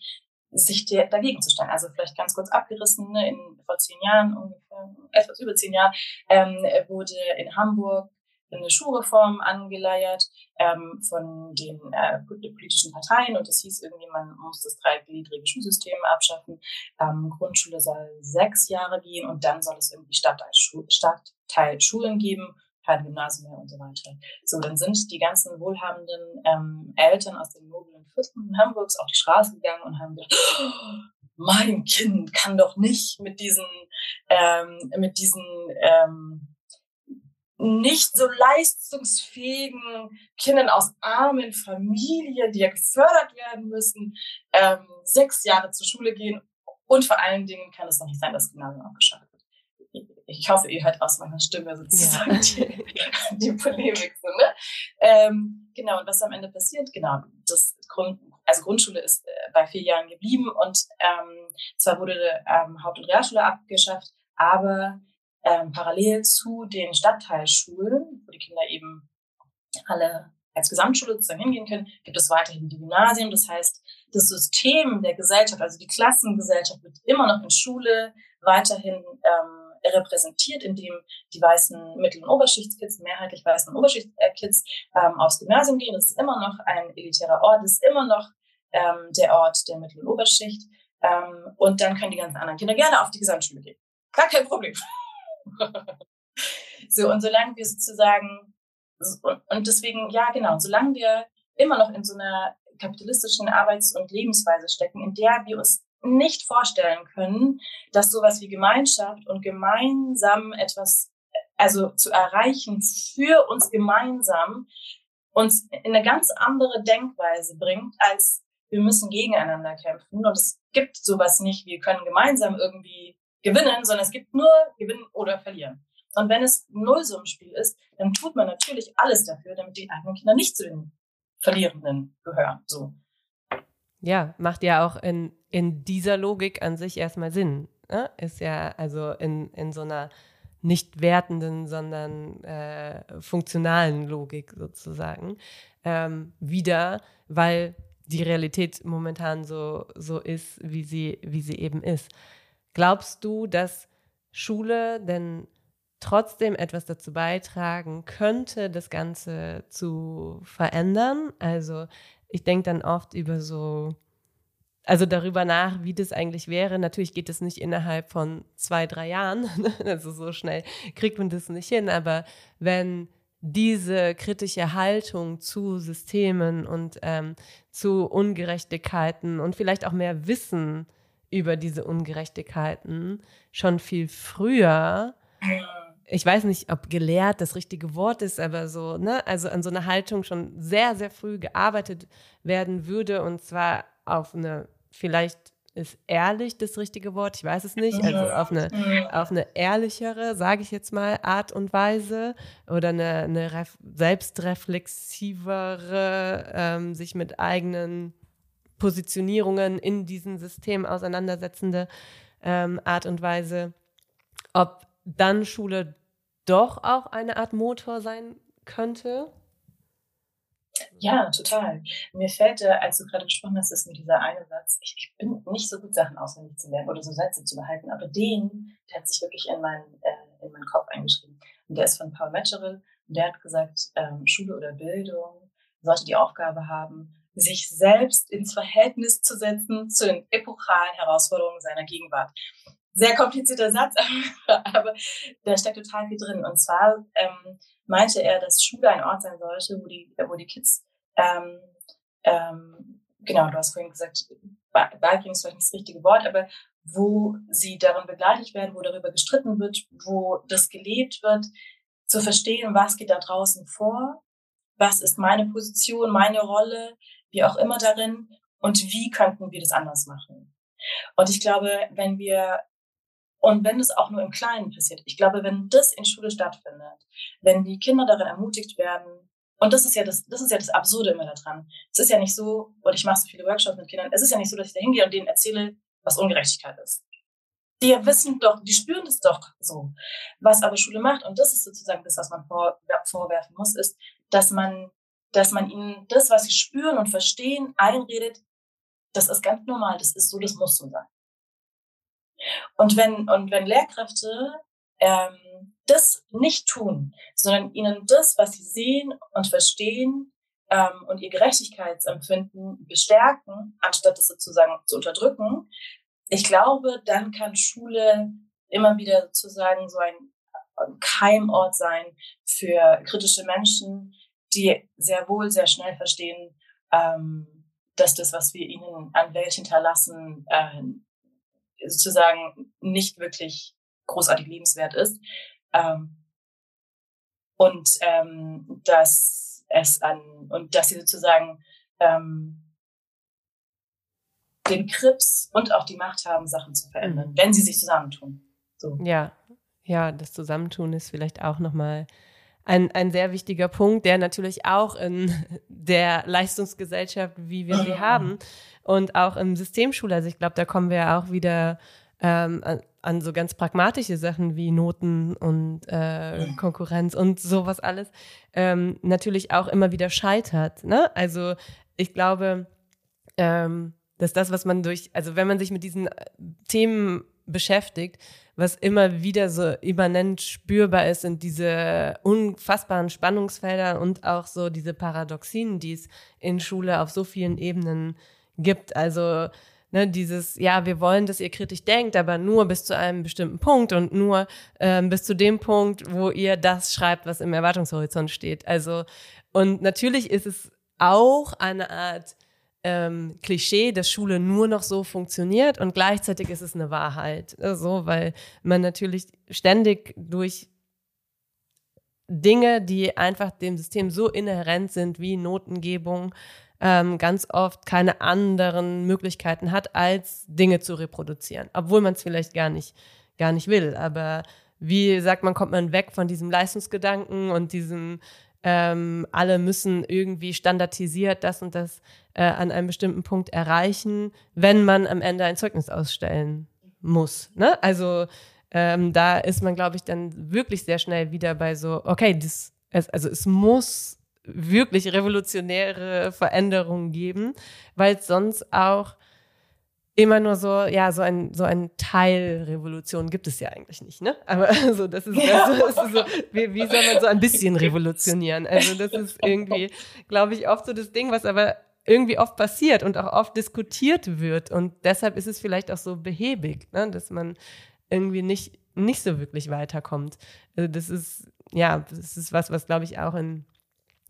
sich der, dagegen zu stellen. Also vielleicht ganz kurz abgerissen, ne, in, vor zehn Jahren, ungefähr etwas über zehn Jahren, ähm, wurde in Hamburg eine Schulreform angeleiert ähm, von den äh, politischen Parteien und es hieß irgendwie, man muss das dreigliedrige Schulsystem abschaffen. Ähm, Grundschule soll sechs Jahre gehen und dann soll es irgendwie Stadtteilschulen Stadtteil geben, kein Gymnasium mehr und so weiter. So, dann sind die ganzen wohlhabenden ähm, Eltern aus den noblen Vierteln Hamburgs auf die Straße gegangen und haben gedacht, oh, mein Kind kann doch nicht mit diesen, ähm, mit diesen ähm, nicht so leistungsfähigen Kindern aus armen Familien, die ja gefördert werden müssen, ähm, sechs Jahre zur Schule gehen. Und vor allen Dingen kann es noch nicht sein, dass Gymnasium abgeschafft wird. Ich hoffe, ihr hört aus meiner Stimme sozusagen ja. die, die Polemik. So, ne? ähm, genau, und was am Ende passiert, genau, das Grund, also Grundschule ist äh, bei vier Jahren geblieben und ähm, zwar wurde ähm, Haupt- und Realschule abgeschafft, aber ähm, parallel zu den Stadtteilschulen, wo die Kinder eben alle als Gesamtschule sozusagen hingehen können, gibt es weiterhin die Gymnasien. Das heißt, das System der Gesellschaft, also die Klassengesellschaft, wird immer noch in Schule weiterhin ähm, repräsentiert, indem die weißen Mittel- und Oberschichtskids, mehrheitlich weißen Oberschichtskids, ähm, aufs Gymnasium gehen. Das ist immer noch ein elitärer Ort, ist immer noch ähm, der Ort der Mittel- und Oberschicht. Ähm, und dann können die ganzen anderen Kinder gerne auf die Gesamtschule gehen. Gar kein Problem. So, und solange wir sozusagen, und deswegen, ja, genau, solange wir immer noch in so einer kapitalistischen Arbeits- und Lebensweise stecken, in der wir uns nicht vorstellen können, dass sowas wie Gemeinschaft und gemeinsam etwas, also zu erreichen für uns gemeinsam, uns in eine ganz andere Denkweise bringt, als wir müssen gegeneinander kämpfen. Und es gibt sowas nicht, wir können gemeinsam irgendwie gewinnen, sondern es gibt nur gewinnen oder verlieren. Und wenn es ein Nullsummenspiel ist, dann tut man natürlich alles dafür, damit die eigenen Kinder nicht zu den Verlierenden gehören. So. Ja, macht ja auch in, in dieser Logik an sich erstmal Sinn. Ne? Ist ja also in, in so einer nicht wertenden, sondern äh, funktionalen Logik sozusagen. Ähm, wieder, weil die Realität momentan so, so ist, wie sie, wie sie eben ist. Glaubst du, dass Schule denn trotzdem etwas dazu beitragen könnte, das Ganze zu verändern? Also ich denke dann oft über so, also darüber nach, wie das eigentlich wäre. Natürlich geht es nicht innerhalb von zwei, drei Jahren. also so schnell kriegt man das nicht hin. Aber wenn diese kritische Haltung zu Systemen und ähm, zu Ungerechtigkeiten und vielleicht auch mehr Wissen über diese Ungerechtigkeiten schon viel früher. Ich weiß nicht, ob gelehrt das richtige Wort ist, aber so, ne, also an so einer Haltung schon sehr, sehr früh gearbeitet werden würde und zwar auf eine, vielleicht ist ehrlich das richtige Wort, ich weiß es nicht, also auf eine, auf eine ehrlichere, sage ich jetzt mal, Art und Weise oder eine, eine selbstreflexivere, ähm, sich mit eigenen Positionierungen in diesem System auseinandersetzende ähm, Art und Weise, ob dann Schule doch auch eine Art Motor sein könnte? Ja, total. Mir fällt, äh, als du gerade gesprochen hast, ist mir dieser eine Satz, ich, bin nicht so gut, Sachen auswendig zu lernen oder so Sätze zu behalten, aber den, der hat sich wirklich in, mein, äh, in meinen Kopf eingeschrieben. Und der ist von Paul Metzgerel und der hat gesagt, ähm, Schule oder Bildung sollte die Aufgabe haben, sich selbst ins Verhältnis zu setzen zu den epochalen Herausforderungen seiner Gegenwart sehr komplizierter Satz, aber da steckt total viel drin. Und zwar ähm, meinte er, dass Schule ein Ort sein sollte, wo die, wo die Kids, ähm, ähm, genau, du hast vorhin gesagt, beibringen ist vielleicht nicht das richtige Wort, aber wo sie darin begleitet werden, wo darüber gestritten wird, wo das gelebt wird, zu verstehen, was geht da draußen vor, was ist meine Position, meine Rolle, wie auch immer darin und wie könnten wir das anders machen. Und ich glaube, wenn wir und wenn es auch nur im Kleinen passiert, ich glaube, wenn das in Schule stattfindet, wenn die Kinder darin ermutigt werden, und das ist ja das, das ist ja das Absurde immer daran. Es ist ja nicht so, und ich mache so viele Workshops mit Kindern, es ist ja nicht so, dass ich da hingehe und denen erzähle, was Ungerechtigkeit ist. Die wissen doch, die spüren das doch so. Was aber Schule macht, und das ist sozusagen das, was man vor, vorwerfen muss, ist, dass man, dass man ihnen das, was sie spüren und verstehen, einredet, das ist ganz normal, das ist so, das muss so sein. Und wenn, und wenn Lehrkräfte ähm, das nicht tun, sondern ihnen das, was sie sehen und verstehen ähm, und ihr Gerechtigkeitsempfinden bestärken, anstatt es sozusagen zu unterdrücken, ich glaube, dann kann Schule immer wieder sozusagen so ein Keimort sein für kritische Menschen, die sehr wohl sehr schnell verstehen, ähm, dass das, was wir ihnen an Welt hinterlassen, äh, sozusagen nicht wirklich großartig lebenswert ist. Ähm, und ähm, dass es an und dass sie sozusagen ähm, den Krips und auch die Macht haben, Sachen zu verändern, mhm. wenn sie sich zusammentun. So. Ja, ja, das Zusammentun ist vielleicht auch nochmal ein, ein sehr wichtiger Punkt, der natürlich auch in der Leistungsgesellschaft, wie wir sie haben, und auch im Systemschule, also ich glaube, da kommen wir auch wieder ähm, an, an, so ganz pragmatische Sachen wie Noten und äh, Konkurrenz und sowas alles, ähm, natürlich auch immer wieder scheitert. Ne? Also ich glaube, ähm, dass das, was man durch, also wenn man sich mit diesen äh, Themen beschäftigt, was immer wieder so immanent spürbar ist, sind diese unfassbaren Spannungsfelder und auch so diese Paradoxien, die es in Schule auf so vielen Ebenen gibt. Also ne, dieses, ja, wir wollen, dass ihr kritisch denkt, aber nur bis zu einem bestimmten Punkt und nur ähm, bis zu dem Punkt, wo ihr das schreibt, was im Erwartungshorizont steht. Also, und natürlich ist es auch eine Art ähm, Klischee, dass Schule nur noch so funktioniert und gleichzeitig ist es eine Wahrheit. So, also, weil man natürlich ständig durch Dinge, die einfach dem System so inhärent sind wie Notengebung, ähm, ganz oft keine anderen Möglichkeiten hat, als Dinge zu reproduzieren, obwohl man es vielleicht gar nicht, gar nicht will. Aber wie sagt man, kommt man weg von diesem Leistungsgedanken und diesem ähm, alle müssen irgendwie standardisiert das und das äh, an einem bestimmten Punkt erreichen, wenn man am Ende ein Zeugnis ausstellen muss. Ne? Also ähm, da ist man, glaube ich, dann wirklich sehr schnell wieder bei so, okay, das, also es muss wirklich revolutionäre Veränderungen geben, weil sonst auch immer nur so, ja, so ein, so ein Teilrevolution gibt es ja eigentlich nicht, ne? Aber also das ist, das ist so, wie, wie soll man so ein bisschen revolutionieren? Also das ist irgendwie, glaube ich, oft so das Ding, was aber irgendwie oft passiert und auch oft diskutiert wird. Und deshalb ist es vielleicht auch so behäbig, ne? dass man irgendwie nicht, nicht so wirklich weiterkommt. Also das ist, ja, das ist was, was glaube ich auch in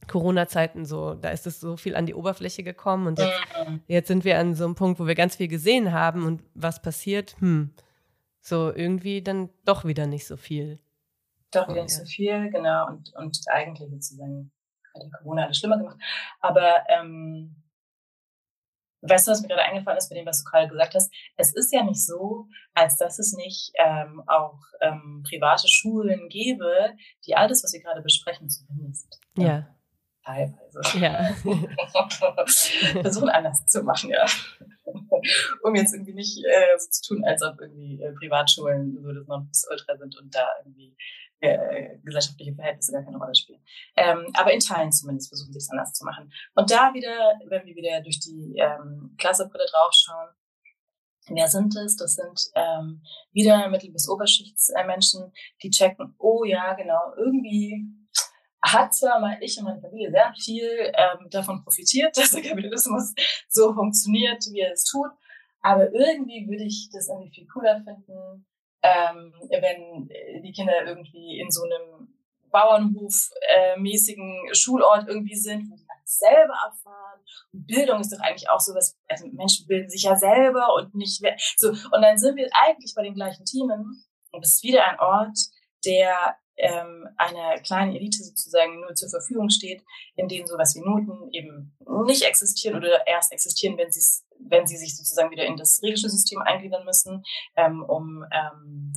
Corona-Zeiten so, da ist es so viel an die Oberfläche gekommen und jetzt, jetzt, sind wir an so einem Punkt, wo wir ganz viel gesehen haben und was passiert, hm, so irgendwie dann doch wieder nicht so viel. Doch wieder nicht so viel, genau, und, und eigentlich sozusagen hat die Corona alles schlimmer gemacht. Aber ähm, weißt du, was mir gerade eingefallen ist mit dem, was du gerade gesagt hast? Es ist ja nicht so, als dass es nicht ähm, auch ähm, private Schulen gäbe, die alles, was wir gerade besprechen, zumindest ja teilweise. Ja. Versuchen anders zu machen, ja. um jetzt irgendwie nicht äh, so zu tun, als ob irgendwie äh, Privatschulen so das Nonplusultra sind und da irgendwie äh, gesellschaftliche Verhältnisse gar keine Rolle spielen. Ähm, aber in Teilen zumindest versuchen sie es anders zu machen. Und da wieder, wenn wir wieder durch die ähm, Klassebrille draufschauen, Wer sind es? Das sind ähm, wieder Mittel- bis Oberschichtsmenschen, die checken, oh ja, genau, irgendwie hat zwar mal ich und meine Familie sehr viel ähm, davon profitiert, dass der Kapitalismus so funktioniert, wie er es tut, aber irgendwie würde ich das irgendwie viel cooler finden, ähm, wenn die Kinder irgendwie in so einem Bauernhof-mäßigen äh, Schulort irgendwie sind, wo sie alles selber erfahren. Und Bildung ist doch eigentlich auch so was, also Menschen bilden sich ja selber und nicht so. Und dann sind wir eigentlich bei den gleichen Themen. Und es ist wieder ein Ort, der ähm, einer kleinen Elite sozusagen nur zur Verfügung steht, in denen sowas wie Noten eben nicht existieren oder erst existieren, wenn sie wenn sie sich sozusagen wieder in das regische System eingliedern müssen, ähm, um ähm,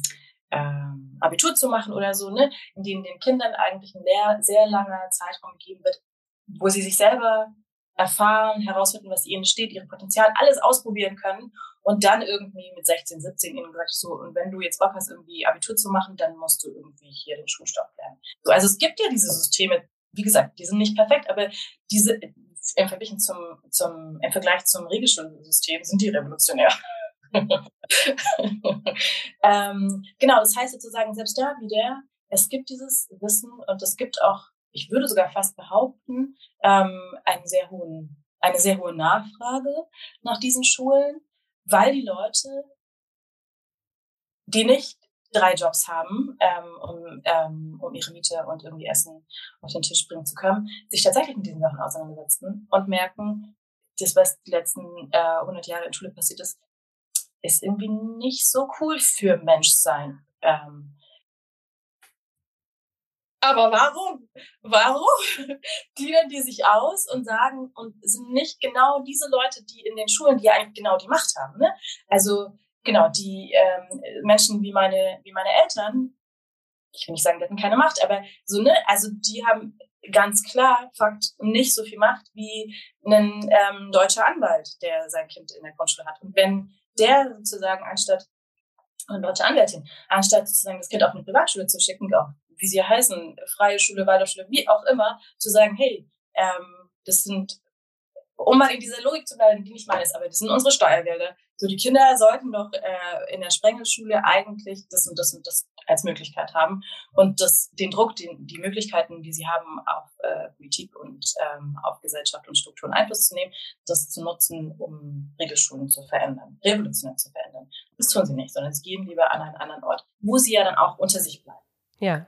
ähm, Abitur zu machen oder so, ne, in denen den Kindern eigentlich ein sehr, sehr langer Zeitraum gegeben wird, wo sie sich selber erfahren, herausfinden, was ihnen steht, ihre Potenzial, alles ausprobieren können und dann irgendwie mit 16, 17 ihnen gesagt, so, und wenn du jetzt Bock hast, irgendwie Abitur zu machen, dann musst du irgendwie hier den Schulstoff lernen. So, also es gibt ja diese Systeme, wie gesagt, die sind nicht perfekt, aber diese im Vergleich zum, zum, im Vergleich zum Regelschulsystem sind die revolutionär. ähm, genau, das heißt sozusagen, selbst da wieder, es gibt dieses Wissen und es gibt auch ich würde sogar fast behaupten, ähm, einen sehr hohen, eine sehr hohe Nachfrage nach diesen Schulen, weil die Leute, die nicht drei Jobs haben, ähm, um, ähm, um ihre Miete und irgendwie Essen auf den Tisch bringen zu können, sich tatsächlich mit diesen Sachen auseinandersetzen und merken, das, was die letzten äh, 100 Jahre in Schule passiert ist, ist irgendwie nicht so cool für Menschsein. Ähm, aber warum? Warum gliedern die sich aus und sagen und sind nicht genau diese Leute, die in den Schulen, die eigentlich genau die Macht haben, ne? Also genau die ähm, Menschen wie meine wie meine Eltern. Ich will nicht sagen, die hatten keine Macht, aber so ne, also die haben ganz klar Fakt nicht so viel Macht wie ein ähm, deutscher Anwalt, der sein Kind in der Grundschule hat. Und wenn der sozusagen anstatt eine deutsche Anwältin, anstatt sozusagen das Kind auf eine Privatschule zu schicken, auch wie sie heißen, freie Schule, Waldorfschule, wie auch immer, zu sagen, hey, ähm, das sind um mal in dieser Logik zu bleiben, die nicht meine ist, aber das sind unsere Steuergelder. So, die Kinder sollten doch äh, in der Sprengelschule eigentlich das und das und das als Möglichkeit haben und das, den Druck, den, die Möglichkeiten, die sie haben, auf äh, Politik und ähm, auf Gesellschaft und Strukturen Einfluss zu nehmen, das zu nutzen, um Regelschulen zu verändern, revolutionär zu verändern. Das tun sie nicht, sondern sie gehen lieber an einen anderen Ort, wo sie ja dann auch unter sich bleiben. Ja,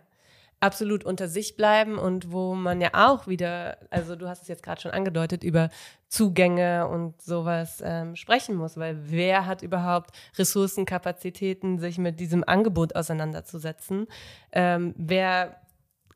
absolut unter sich bleiben und wo man ja auch wieder, also du hast es jetzt gerade schon angedeutet, über Zugänge und sowas ähm, sprechen muss, weil wer hat überhaupt Ressourcen, Kapazitäten, sich mit diesem Angebot auseinanderzusetzen? Ähm, wer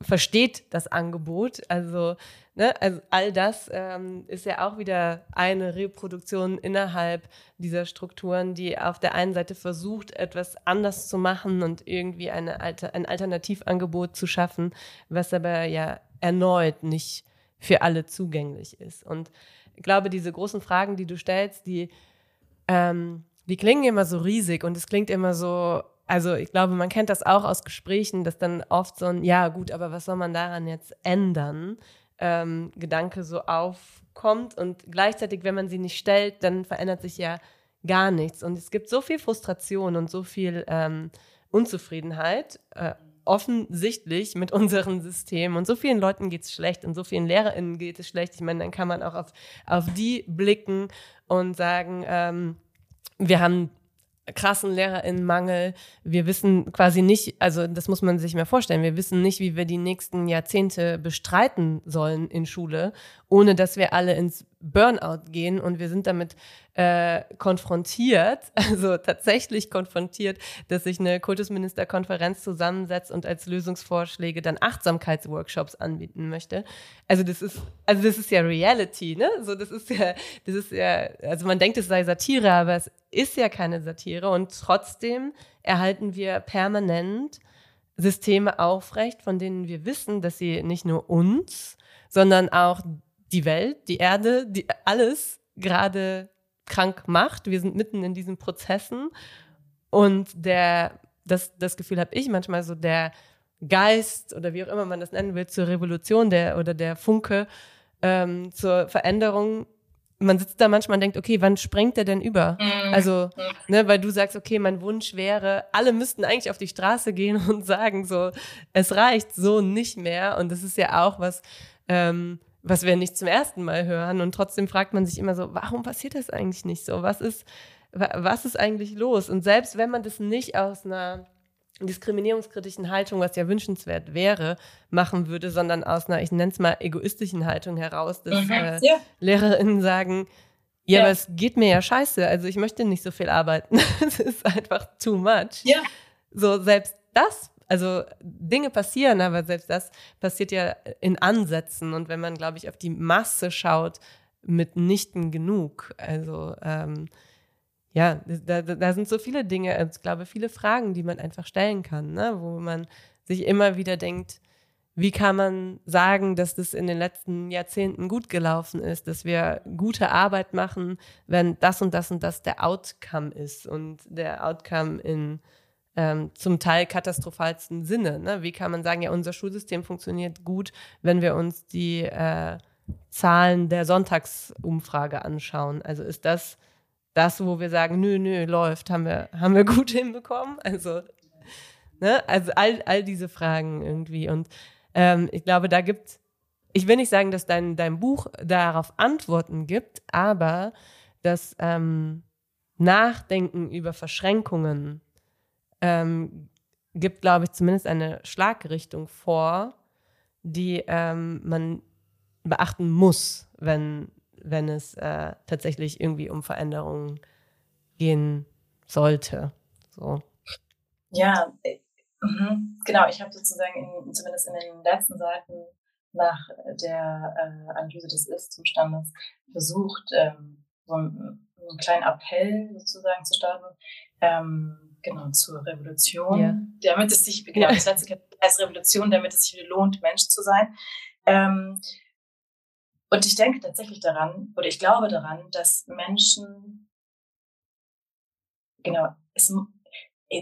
versteht das Angebot. Also, ne, also all das ähm, ist ja auch wieder eine Reproduktion innerhalb dieser Strukturen, die auf der einen Seite versucht, etwas anders zu machen und irgendwie eine ein Alternativangebot zu schaffen, was aber ja erneut nicht für alle zugänglich ist. Und ich glaube, diese großen Fragen, die du stellst, die, ähm, die klingen immer so riesig und es klingt immer so also ich glaube, man kennt das auch aus Gesprächen, dass dann oft so ein, ja gut, aber was soll man daran jetzt ändern, ähm, Gedanke so aufkommt und gleichzeitig, wenn man sie nicht stellt, dann verändert sich ja gar nichts. Und es gibt so viel Frustration und so viel ähm, Unzufriedenheit, äh, offensichtlich mit unserem System und so vielen Leuten geht es schlecht und so vielen LehrerInnen geht es schlecht. Ich meine, dann kann man auch auf, auf die blicken und sagen, ähm, wir haben krassen LehrerInnenmangel. Wir wissen quasi nicht, also das muss man sich mal vorstellen, wir wissen nicht, wie wir die nächsten Jahrzehnte bestreiten sollen in Schule, ohne dass wir alle ins Burnout gehen und wir sind damit äh, konfrontiert, also tatsächlich konfrontiert, dass sich eine Kultusministerkonferenz zusammensetzt und als Lösungsvorschläge dann Achtsamkeitsworkshops anbieten möchte. Also das ist, also das ist ja Reality, ne? So das ist ja, das ist ja, also man denkt, es sei Satire, aber es ist ja keine Satire und trotzdem erhalten wir permanent Systeme aufrecht, von denen wir wissen, dass sie nicht nur uns, sondern auch die Welt, die Erde, die alles gerade krank macht. Wir sind mitten in diesen Prozessen und der, das, das Gefühl habe ich manchmal so, der Geist oder wie auch immer man das nennen will, zur Revolution der oder der Funke ähm, zur Veränderung. Man sitzt da manchmal und denkt, okay, wann sprengt der denn über? Mhm. Also, ne, weil du sagst, okay, mein Wunsch wäre, alle müssten eigentlich auf die Straße gehen und sagen so, es reicht so nicht mehr. Und das ist ja auch was, ähm, was wir nicht zum ersten Mal hören. Und trotzdem fragt man sich immer so, warum passiert das eigentlich nicht so? Was ist, was ist eigentlich los? Und selbst wenn man das nicht aus einer diskriminierungskritischen Haltung, was ja wünschenswert wäre, machen würde, sondern aus einer, ich nenne es mal, egoistischen Haltung heraus, dass mhm, äh, ja. LehrerInnen sagen, ja, ja, aber es geht mir ja scheiße, also ich möchte nicht so viel arbeiten. Es ist einfach too much. Ja. So, selbst das also Dinge passieren, aber selbst das passiert ja in Ansätzen. Und wenn man, glaube ich, auf die Masse schaut, mitnichten genug. Also ähm, ja, da, da sind so viele Dinge, also ich glaube, viele Fragen, die man einfach stellen kann, ne? wo man sich immer wieder denkt, wie kann man sagen, dass das in den letzten Jahrzehnten gut gelaufen ist, dass wir gute Arbeit machen, wenn das und das und das der Outcome ist und der Outcome in ähm, zum Teil katastrophalsten Sinne. Ne? Wie kann man sagen, ja, unser Schulsystem funktioniert gut, wenn wir uns die äh, Zahlen der Sonntagsumfrage anschauen? Also ist das das, wo wir sagen, nö, nö, läuft, haben wir, haben wir gut hinbekommen? Also, ne? also all, all diese Fragen irgendwie. Und ähm, ich glaube, da gibt ich will nicht sagen, dass dein, dein Buch darauf Antworten gibt, aber das ähm, Nachdenken über Verschränkungen ähm, gibt, glaube ich, zumindest eine Schlagrichtung vor, die ähm, man beachten muss, wenn, wenn es äh, tatsächlich irgendwie um Veränderungen gehen sollte. So. Ja, mhm. genau. Ich habe sozusagen in, zumindest in den letzten Seiten nach der äh, Analyse des Ist-Zustandes versucht, ähm, so einen, einen, kleinen Appell sozusagen zu starten. Ähm, genau, zur Revolution, ja. damit es sich, genau, das letzte Kapitel heißt Revolution, damit es sich wieder lohnt, Mensch zu sein. Ähm, und ich denke tatsächlich daran, oder ich glaube daran, dass Menschen, genau, es,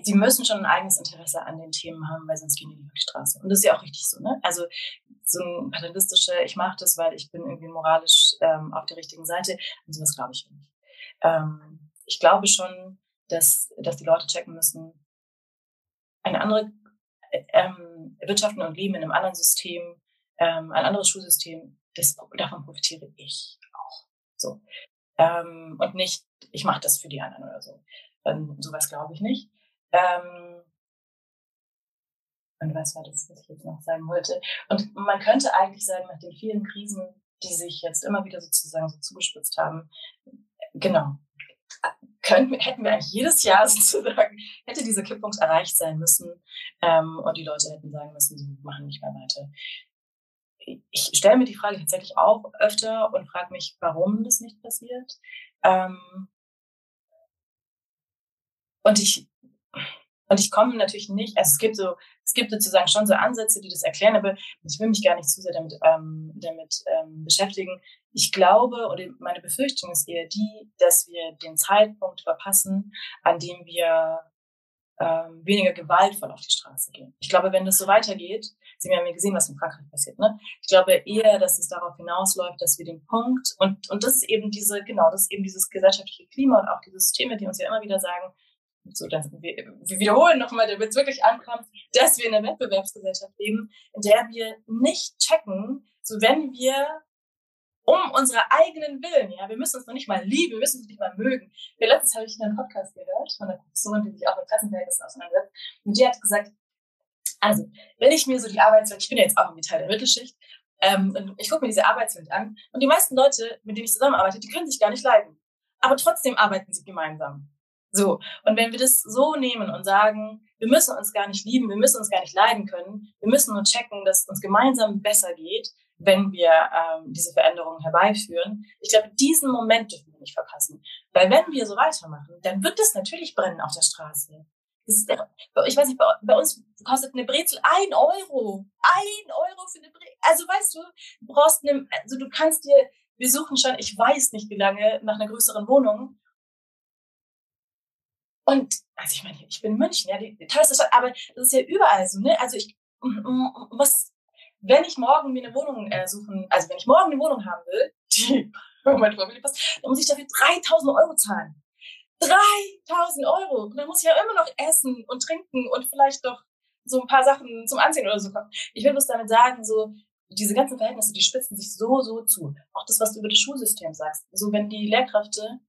sie müssen schon ein eigenes Interesse an den Themen haben, weil sonst gehen die nicht auf die Straße. Und das ist ja auch richtig so, ne? Also so ein paternalistische, ich mache das, weil ich bin irgendwie moralisch ähm, auf der richtigen Seite. Und sowas glaube ich nicht. Ähm, ich glaube schon, dass, dass die Leute checken müssen, eine andere ähm, wirtschaften und leben in einem anderen System, ähm, ein anderes Schulsystem, das, davon profitiere ich auch. So. Ähm, und nicht, ich mache das für die anderen oder so. Ähm, sowas glaube ich nicht. Ähm, und was war das, was ich jetzt noch sagen wollte? Und man könnte eigentlich sagen, nach den vielen Krisen, die sich jetzt immer wieder sozusagen so zugespitzt haben, genau, könnten, hätten wir eigentlich jedes Jahr sozusagen, hätte dieser Kipppunkt erreicht sein müssen ähm, und die Leute hätten sagen müssen, sie machen nicht mehr weiter. Ich stelle mir die Frage tatsächlich auch öfter und frage mich, warum das nicht passiert. Ähm, und ich und ich komme natürlich nicht, also es gibt so, es gibt sozusagen schon so Ansätze, die das erklären, aber ich will mich gar nicht zu sehr damit, ähm, damit ähm, beschäftigen. Ich glaube oder meine Befürchtung ist eher die, dass wir den Zeitpunkt verpassen, an dem wir ähm, weniger gewaltvoll auf die Straße gehen. Ich glaube, wenn das so weitergeht, Sie haben ja gesehen, was in Frankreich passiert, ne? Ich glaube eher, dass es darauf hinausläuft, dass wir den Punkt und und das ist eben diese genau, das ist eben dieses gesellschaftliche Klima und auch diese Systeme, die uns ja immer wieder sagen, so, dass wir, wir wiederholen nochmal, damit es wirklich ankommt, dass wir in einer Wettbewerbsgesellschaft leben, in der wir nicht checken, so wenn wir um unsere eigenen Willen, ja, wir müssen uns noch nicht mal lieben, wir müssen uns nicht mal mögen. Ja, letztens habe ich einen Podcast gehört von einer Person, die sich auch mit Klassenverhältnissen auseinandersetzt, und die hat gesagt, also, wenn ich mir so die Arbeitswelt, ich bin ja jetzt auch im Teil der Mittelschicht, ähm, und ich gucke mir diese Arbeitswelt an, und die meisten Leute, mit denen ich zusammenarbeite, die können sich gar nicht leiden. Aber trotzdem arbeiten sie gemeinsam. So. Und wenn wir das so nehmen und sagen, wir müssen uns gar nicht lieben, wir müssen uns gar nicht leiden können, wir müssen nur checken, dass es uns gemeinsam besser geht, wenn wir ähm, diese Veränderungen herbeiführen. Ich glaube, diesen Moment dürfen wir nicht verpassen. Weil wenn wir so weitermachen, dann wird es natürlich brennen auf der Straße. Ist, ich weiß nicht, bei, bei, uns kostet eine Brezel ein Euro. Ein Euro für eine Brezel. Also weißt du, du brauchst eine, also du kannst dir, wir suchen schon, ich weiß nicht wie lange, nach einer größeren Wohnung. Und, also ich meine, ich bin in München, ja, die, tollste Stadt, aber das ist ja überall so, ne? Also ich, was, wenn ich morgen mir eine Wohnung äh, suchen, also wenn ich morgen eine Wohnung haben will, die meine Familie passt, dann muss ich dafür 3000 Euro zahlen. 3000 Euro! Und dann muss ich ja immer noch essen und trinken und vielleicht noch so ein paar Sachen zum Anziehen oder so kommen. Ich will bloß damit sagen, so, diese ganzen Verhältnisse, die spitzen sich so, so zu. Auch das, was du über das Schulsystem sagst. So, wenn die Lehrkräfte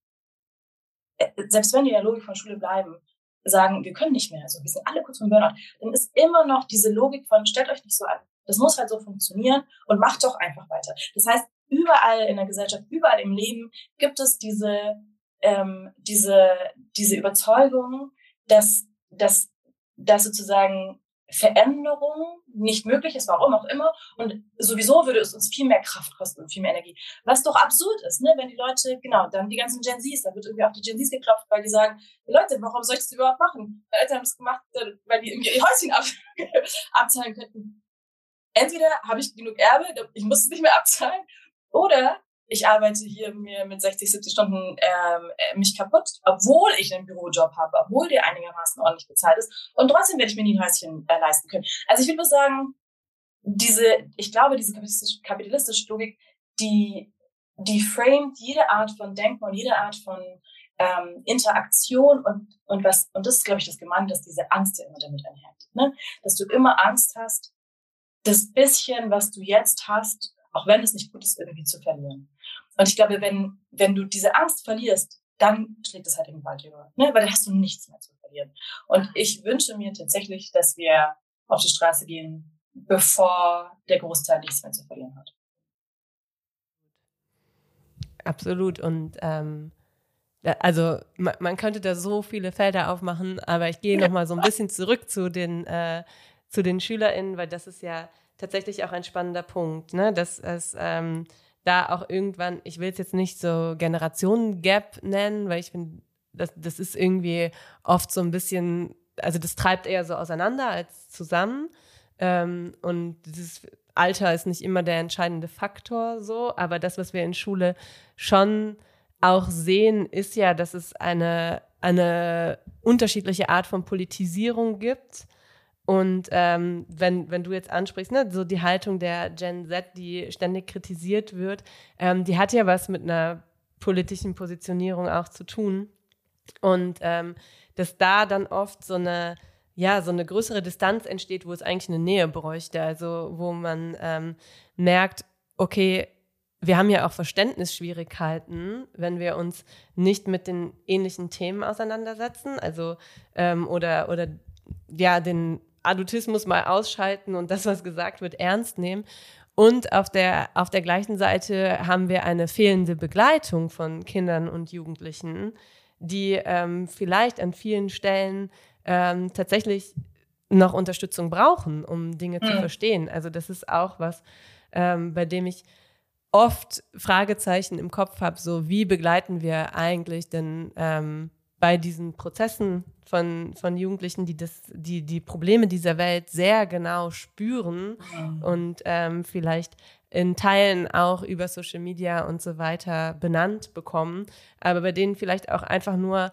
selbst wenn die in der Logik von Schule bleiben, sagen, wir können nicht mehr, also wir sind alle kurz vom Burnout, dann ist immer noch diese Logik von, stellt euch nicht so an. Das muss halt so funktionieren und macht doch einfach weiter. Das heißt, überall in der Gesellschaft, überall im Leben gibt es diese, ähm, diese, diese Überzeugung, dass, dass, dass sozusagen Veränderung nicht möglich ist, warum auch immer. Und sowieso würde es uns viel mehr Kraft kosten und viel mehr Energie. Was doch absurd ist, ne? wenn die Leute, genau, dann die ganzen Gen Zs, da wird irgendwie auch die Gen Zs geklopft, weil die sagen, Leute, warum soll ich das überhaupt machen? Meine Eltern haben es gemacht, äh, weil die irgendwie ihr Häuschen ab abzahlen könnten. Entweder habe ich genug Erbe, ich muss es nicht mehr abzahlen, oder ich arbeite hier mir mit 60, 70 Stunden ähm, äh, mich kaputt, obwohl ich einen Bürojob habe, obwohl der einigermaßen ordentlich bezahlt ist. Und trotzdem werde ich mir nie ein Häuschen äh, leisten können. Also ich würde nur sagen, diese, ich glaube, diese kapitalistische, kapitalistische Logik, die, die framet jede Art von Denken und jede Art von ähm, Interaktion und, und was, und das ist, glaube ich, das Gemeine, dass diese Angst ja immer damit einhergeht, ne? Dass du immer Angst hast, das bisschen, was du jetzt hast, auch wenn es nicht gut ist, irgendwie zu verlieren. Und ich glaube, wenn, wenn du diese Angst verlierst, dann schlägt es halt im Wald über, ne? weil dann hast du nichts mehr zu verlieren. Und ich wünsche mir tatsächlich, dass wir auf die Straße gehen, bevor der Großteil nichts mehr zu verlieren hat. Absolut. Und ähm, also man, man, könnte da so viele Felder aufmachen, aber ich gehe nochmal so ein bisschen zurück zu den, äh, zu den SchülerInnen, weil das ist ja tatsächlich auch ein spannender Punkt, ne? dass es ähm, da auch irgendwann, ich will es jetzt nicht so Generationen-Gap nennen, weil ich finde, das, das ist irgendwie oft so ein bisschen, also das treibt eher so auseinander als zusammen. Ähm, und dieses Alter ist nicht immer der entscheidende Faktor so, aber das, was wir in Schule schon auch sehen, ist ja, dass es eine, eine unterschiedliche Art von Politisierung gibt Und ähm, wenn, wenn du jetzt ansprichst, ne, so die Haltung der Gen Z, die ständig kritisiert wird, ähm, die hat ja was mit einer politischen Positionierung auch zu tun. Und ähm, dass da dann oft so eine, ja, so eine größere Distanz entsteht, wo es eigentlich eine Nähe bräuchte. Also wo man ähm, merkt, okay, wir haben ja auch Verständnisschwierigkeiten, wenn wir uns nicht mit den ähnlichen Themen auseinandersetzen. Also ähm, oder, oder ja, den Adultismus mal ausschalten und das, was gesagt wird, ernst nehmen. Und auf der, auf der gleichen Seite haben wir eine fehlende Begleitung von Kindern und Jugendlichen, die ähm, vielleicht an vielen Stellen ähm, tatsächlich noch Unterstützung brauchen, um Dinge mhm. zu verstehen. Also das ist auch was, ähm, bei dem ich oft Fragezeichen im Kopf habe, so wie begleiten wir eigentlich denn ähm, bei diesen Prozessen von, von Jugendlichen, die das, die, die Probleme dieser Welt sehr genau spüren mhm. und ähm, vielleicht in Teilen auch über Social Media und so weiter benannt bekommen, aber bei denen vielleicht auch einfach nur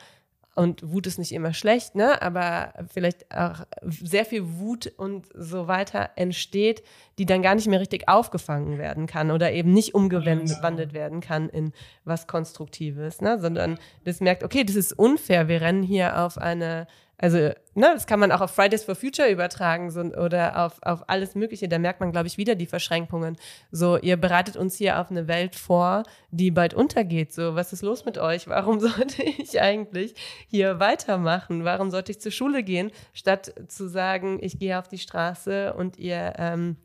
und Wut ist nicht immer schlecht, ne? aber vielleicht auch sehr viel Wut und so weiter entsteht, die dann gar nicht mehr richtig aufgefangen werden kann oder eben nicht umgewandelt werden kann in was Konstruktives, ne? sondern das merkt, okay, das ist unfair, wir rennen hier auf eine also, ne, das kann man auch auf Fridays for Future übertragen so, oder auf, auf alles Mögliche. Da merkt man, glaube ich, wieder die Verschränkungen. So, ihr bereitet uns hier auf eine Welt vor, die bald untergeht. So, was ist los mit euch? Warum sollte ich eigentlich hier weitermachen? Warum sollte ich zur Schule gehen, statt zu sagen, ich gehe auf die Straße und ihr, ähm,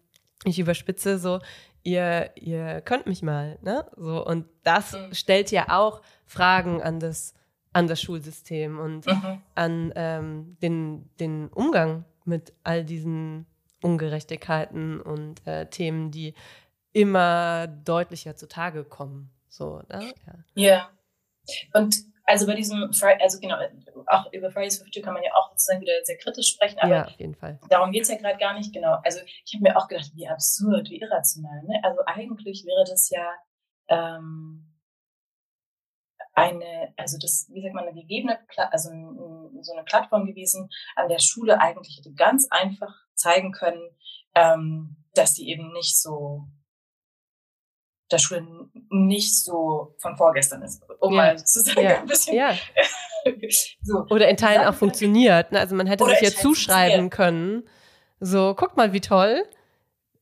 ich überspitze so, ihr, ihr könnt mich mal, ne? So, und das mhm. stellt ja auch Fragen an das an das Schulsystem und mhm. an ähm, den, den Umgang mit all diesen Ungerechtigkeiten und äh, Themen, die immer deutlicher zutage kommen. So, ne? Ja. ja. Und also bei diesem, also genau, auch über Fridays for Future kann man ja auch sozusagen wieder sehr kritisch sprechen, aber ja, auf jeden Fall. darum geht es ja gerade gar nicht, genau. Also ich habe mir auch gedacht, wie absurd, wie irrational. Ne? Also eigentlich wäre das ja ähm, eine, also das, wie sagt man, eine gegebene, also so eine Plattform gewesen, an der Schule eigentlich hätte ganz einfach zeigen können, ähm, dass die eben nicht so, der Schule nicht so von vorgestern ist, um ja. mal zu sagen, ja. ein bisschen. Ja. so. Oder in Teilen auch funktioniert. Ne? Also man hätte sich ja zuschreiben können. So, guck mal, wie toll.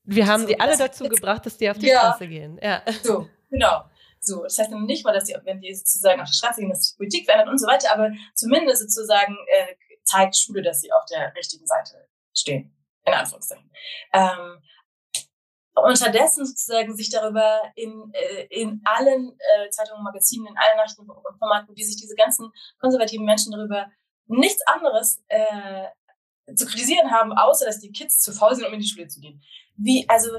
Wir haben so, die alle dazu gebracht, dass die auf die. Straße gehen. Ja. So, genau. So, das heißt dann nicht mal, dass die, wenn die sozusagen auf die Straße gehen, dass die Politik verändert und so weiter, aber zumindest sozusagen äh, zeigt Schule, dass sie auf der richtigen Seite stehen. In Anführungszeichen. Ähm, unterdessen sozusagen sich darüber in, äh, in allen äh, Zeitungen, Magazinen, in allen Nachrichtenformaten, wie sich diese ganzen konservativen Menschen darüber nichts anderes äh, zu kritisieren haben, außer dass die Kids zu faul sind, um in die Schule zu gehen. Wie, also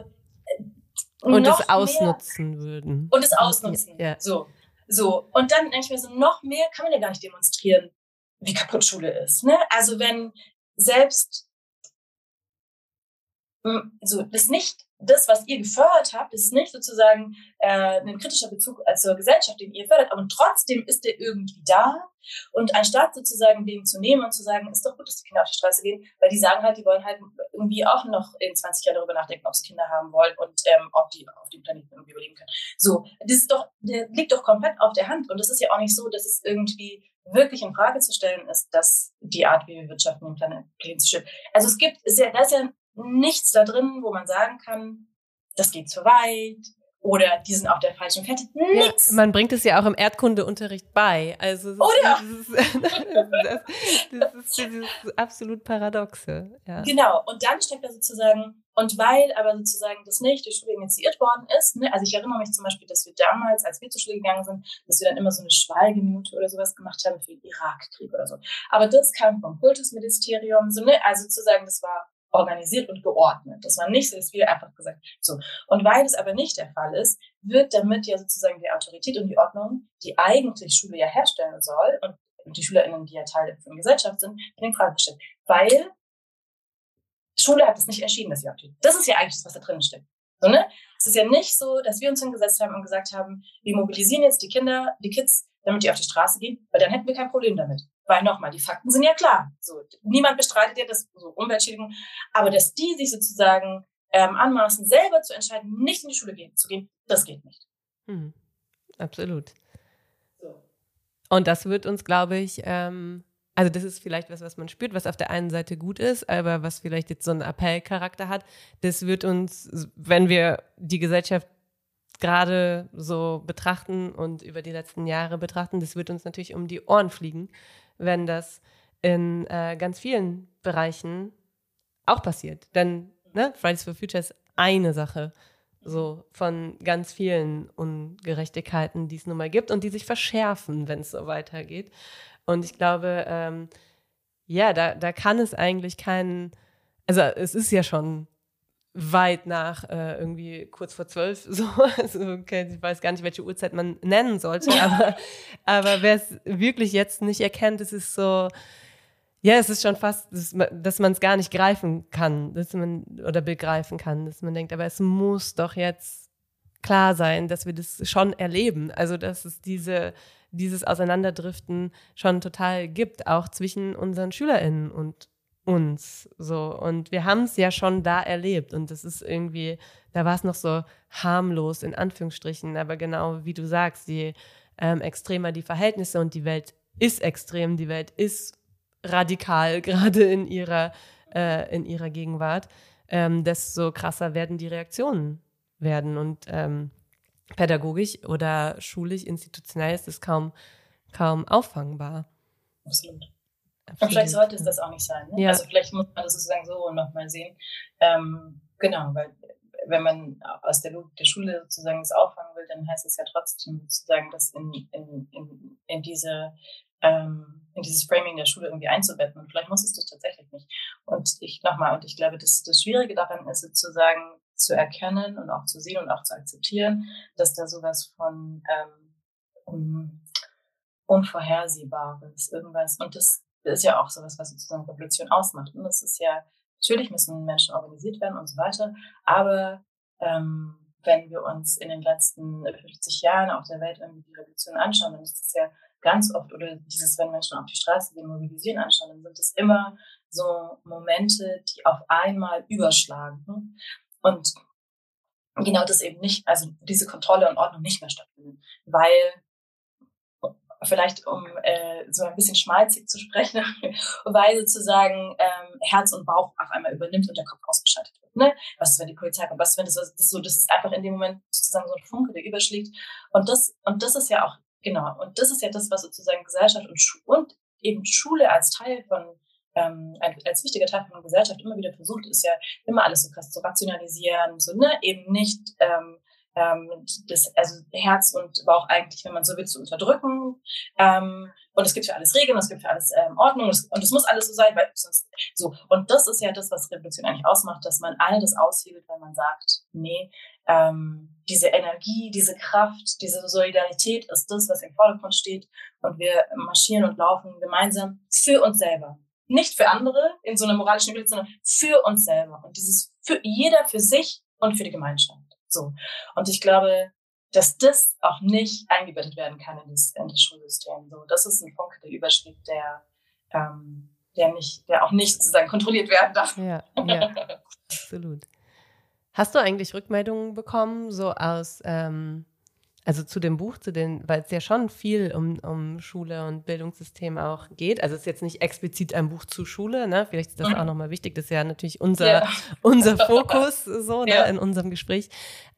und es ausnutzen mehr, würden. Und es ausnutzen. Ja. So. So. Und dann denke ich mir so, noch mehr kann man ja gar nicht demonstrieren, wie kaputt Schule ist. Ne? Also wenn selbst so das nicht das, was ihr gefördert habt, ist nicht sozusagen äh, ein kritischer Bezug zur Gesellschaft, den ihr fördert, aber trotzdem ist der irgendwie da. Und anstatt sozusagen den zu nehmen und zu sagen, ist doch gut, dass die Kinder auf die Straße gehen, weil die sagen halt, die wollen halt irgendwie auch noch in 20 Jahren darüber nachdenken, ob sie Kinder haben wollen und ähm, ob die auf dem Planeten irgendwie überleben können. So, das ist doch, der liegt doch komplett auf der Hand. Und es ist ja auch nicht so, dass es irgendwie wirklich in Frage zu stellen ist, dass die Art, wie wir wirtschaften, den Planeten zu schützen. Also es gibt, ist ja, da ist ja nichts da drin, wo man sagen kann, das geht zu weit oder die sind auf der falschen Fährte. Nichts. Ja, man bringt es ja auch im Erdkundeunterricht bei. Also das, oh ja. das, ist, das, ist dieses absolut paradoxe. Ja. Genau. Und dann steckt da sozusagen und weil aber sozusagen das nicht durch Schule initiiert worden ist, ne, also ich erinnere mich zum Beispiel, dass wir damals, als wir zur Schule gegangen sind, dass wir dann immer so eine Schweigeminute oder sowas gemacht haben für den Irakkrieg oder so. Aber das kam vom Kultusministerium, so, ne, also sozusagen, das war organisiert und geordnet. Das war nicht so, dass wir einfach gesagt so. Und weil es aber nicht der Fall ist, wird damit ja sozusagen die Autorität und die Ordnung, die eigentlich Schule ja herstellen soll und die SchülerInnen, die ja Teil der Gesellschaft sind, in Frage gestellt. Weil Schule hat es nicht erschienen, dass sie Autorität. Das ist ja eigentlich das, was da drin steckt. So, ne? Es ist ja nicht so, dass wir uns hingesetzt haben und gesagt haben, wir mobilisieren jetzt die Kinder, die Kids damit die auf die Straße gehen, weil dann hätten wir kein Problem damit. Weil nochmal, die Fakten sind ja klar. So, niemand bestreitet ja das so Umweltschädigung, aber dass die sich sozusagen ähm, anmaßen, selber zu entscheiden, nicht in die Schule gehen, zu gehen, das geht nicht. Hm. Absolut. So. Und das wird uns, glaube ich, ähm, also das ist vielleicht was, was man spürt, was auf der einen Seite gut ist, aber was vielleicht jetzt so einen Appellcharakter hat. Das wird uns, wenn wir die Gesellschaft gerade so betrachten und über die letzten Jahre betrachten, das wird uns natürlich um die Ohren fliegen, wenn das in äh, ganz vielen Bereichen auch passiert. Denn ne, Fridays for Future ist eine Sache so von ganz vielen Ungerechtigkeiten, die es nun mal gibt und die sich verschärfen, wenn es so weitergeht. Und ich glaube, ähm, ja, da, da kann es eigentlich keinen, also es ist ja schon weit nach äh, irgendwie kurz vor zwölf, so, also, okay, ich weiß gar nicht, welche Uhrzeit man nennen sollte, aber, aber wer es wirklich jetzt nicht erkennt, es ist so, ja, es ist schon fast, dass man es gar nicht greifen kann, dass man oder begreifen kann, dass man denkt, aber es muss doch jetzt klar sein, dass wir das schon erleben, also dass es diese dieses Auseinanderdriften schon total gibt, auch zwischen unseren SchülerInnen und uns so. Und wir haben es ja schon da erlebt. Und das ist irgendwie da war es noch so harmlos in Anführungsstrichen. Aber genau wie du sagst je ähm, extremer die Verhältnisse und die Welt ist extrem die Welt ist radikal gerade in ihrer äh, in ihrer Gegenwart ähm, desto krasser werden die Reaktionen werden. Und ähm, pädagogisch oder schulisch institutionell ist es kaum kaum auffangbar. Absolut. Und vielleicht sollte es das auch nicht sein. Ne? Ja. Also vielleicht muss man das sozusagen so nochmal sehen. Ähm, genau, weil wenn man aus der Logik der Schule sozusagen das auffangen will, dann heißt es ja trotzdem sozusagen, das in, in, in, in diese ähm, in dieses Framing der Schule irgendwie einzubetten. Und vielleicht muss es das tatsächlich nicht. Und ich nochmal, und ich glaube, das, das Schwierige daran ist sozusagen zu erkennen und auch zu sehen und auch zu akzeptieren, dass da sowas von ähm, um, Unvorhersehbares, irgendwas, und das ist ja auch sowas, was sozusagen Revolution ausmacht. Und das ist ja, natürlich müssen Menschen organisiert werden und so weiter, aber ähm, wenn wir uns in den letzten 50 Jahren auf der Welt irgendwie die Revolution anschauen, dann ist es ja ganz oft, oder dieses, wenn Menschen auf die Straße gehen, mobilisieren anschauen, dann sind es immer so Momente, die auf einmal überschlagen. Ne? Und genau das eben nicht, also diese Kontrolle und Ordnung nicht mehr stattfindet, weil vielleicht um äh, so ein bisschen schmalzig zu sprechen, weil sozusagen ähm, Herz und Bauch auf einmal übernimmt und der Kopf ausgeschaltet wird. Ne? Was ist, wenn die Polizei kommt? Was ist, wenn das, das so, das ist einfach in dem Moment sozusagen so ein Funke, der überschlägt. Und das, und das ist ja auch, genau, und das ist ja das, was sozusagen Gesellschaft und, Schu und eben Schule als Teil von ähm, als wichtiger Teil von Gesellschaft immer wieder versucht, ist ja immer alles so krass zu rationalisieren, so ne, eben nicht ähm, ähm, das, also Herz und Bauch eigentlich, wenn man so will, zu unterdrücken. Ähm, und es gibt für alles Regeln, es gibt für alles ähm, Ordnung und es muss alles so sein, weil sonst so. Und das ist ja das, was Revolution eigentlich ausmacht, dass man all das aushebelt, wenn man sagt, nee, ähm, diese Energie, diese Kraft, diese Solidarität ist das, was im Vordergrund steht. Und wir marschieren und laufen gemeinsam für uns selber. Nicht für andere in so einer moralischen Welt, sondern für uns selber. Und dieses für jeder für sich und für die Gemeinschaft. So. Und ich glaube, dass das auch nicht eingebettet werden kann in das, in das Schulsystem. So, das ist ein Punkt, der überschlägt, der, ähm, der nicht, der auch nicht sozusagen kontrolliert werden darf. Ja, ja, absolut. Hast du eigentlich Rückmeldungen bekommen, so aus ähm, also zu dem Buch, zu den, weil es ja schon viel um, um Schule und Bildungssystem auch geht. Also es ist jetzt nicht explizit ein Buch zu Schule, ne? Vielleicht ist das mhm. auch nochmal wichtig. Das ist ja natürlich unser, ja. unser Fokus so ne? ja. in unserem Gespräch.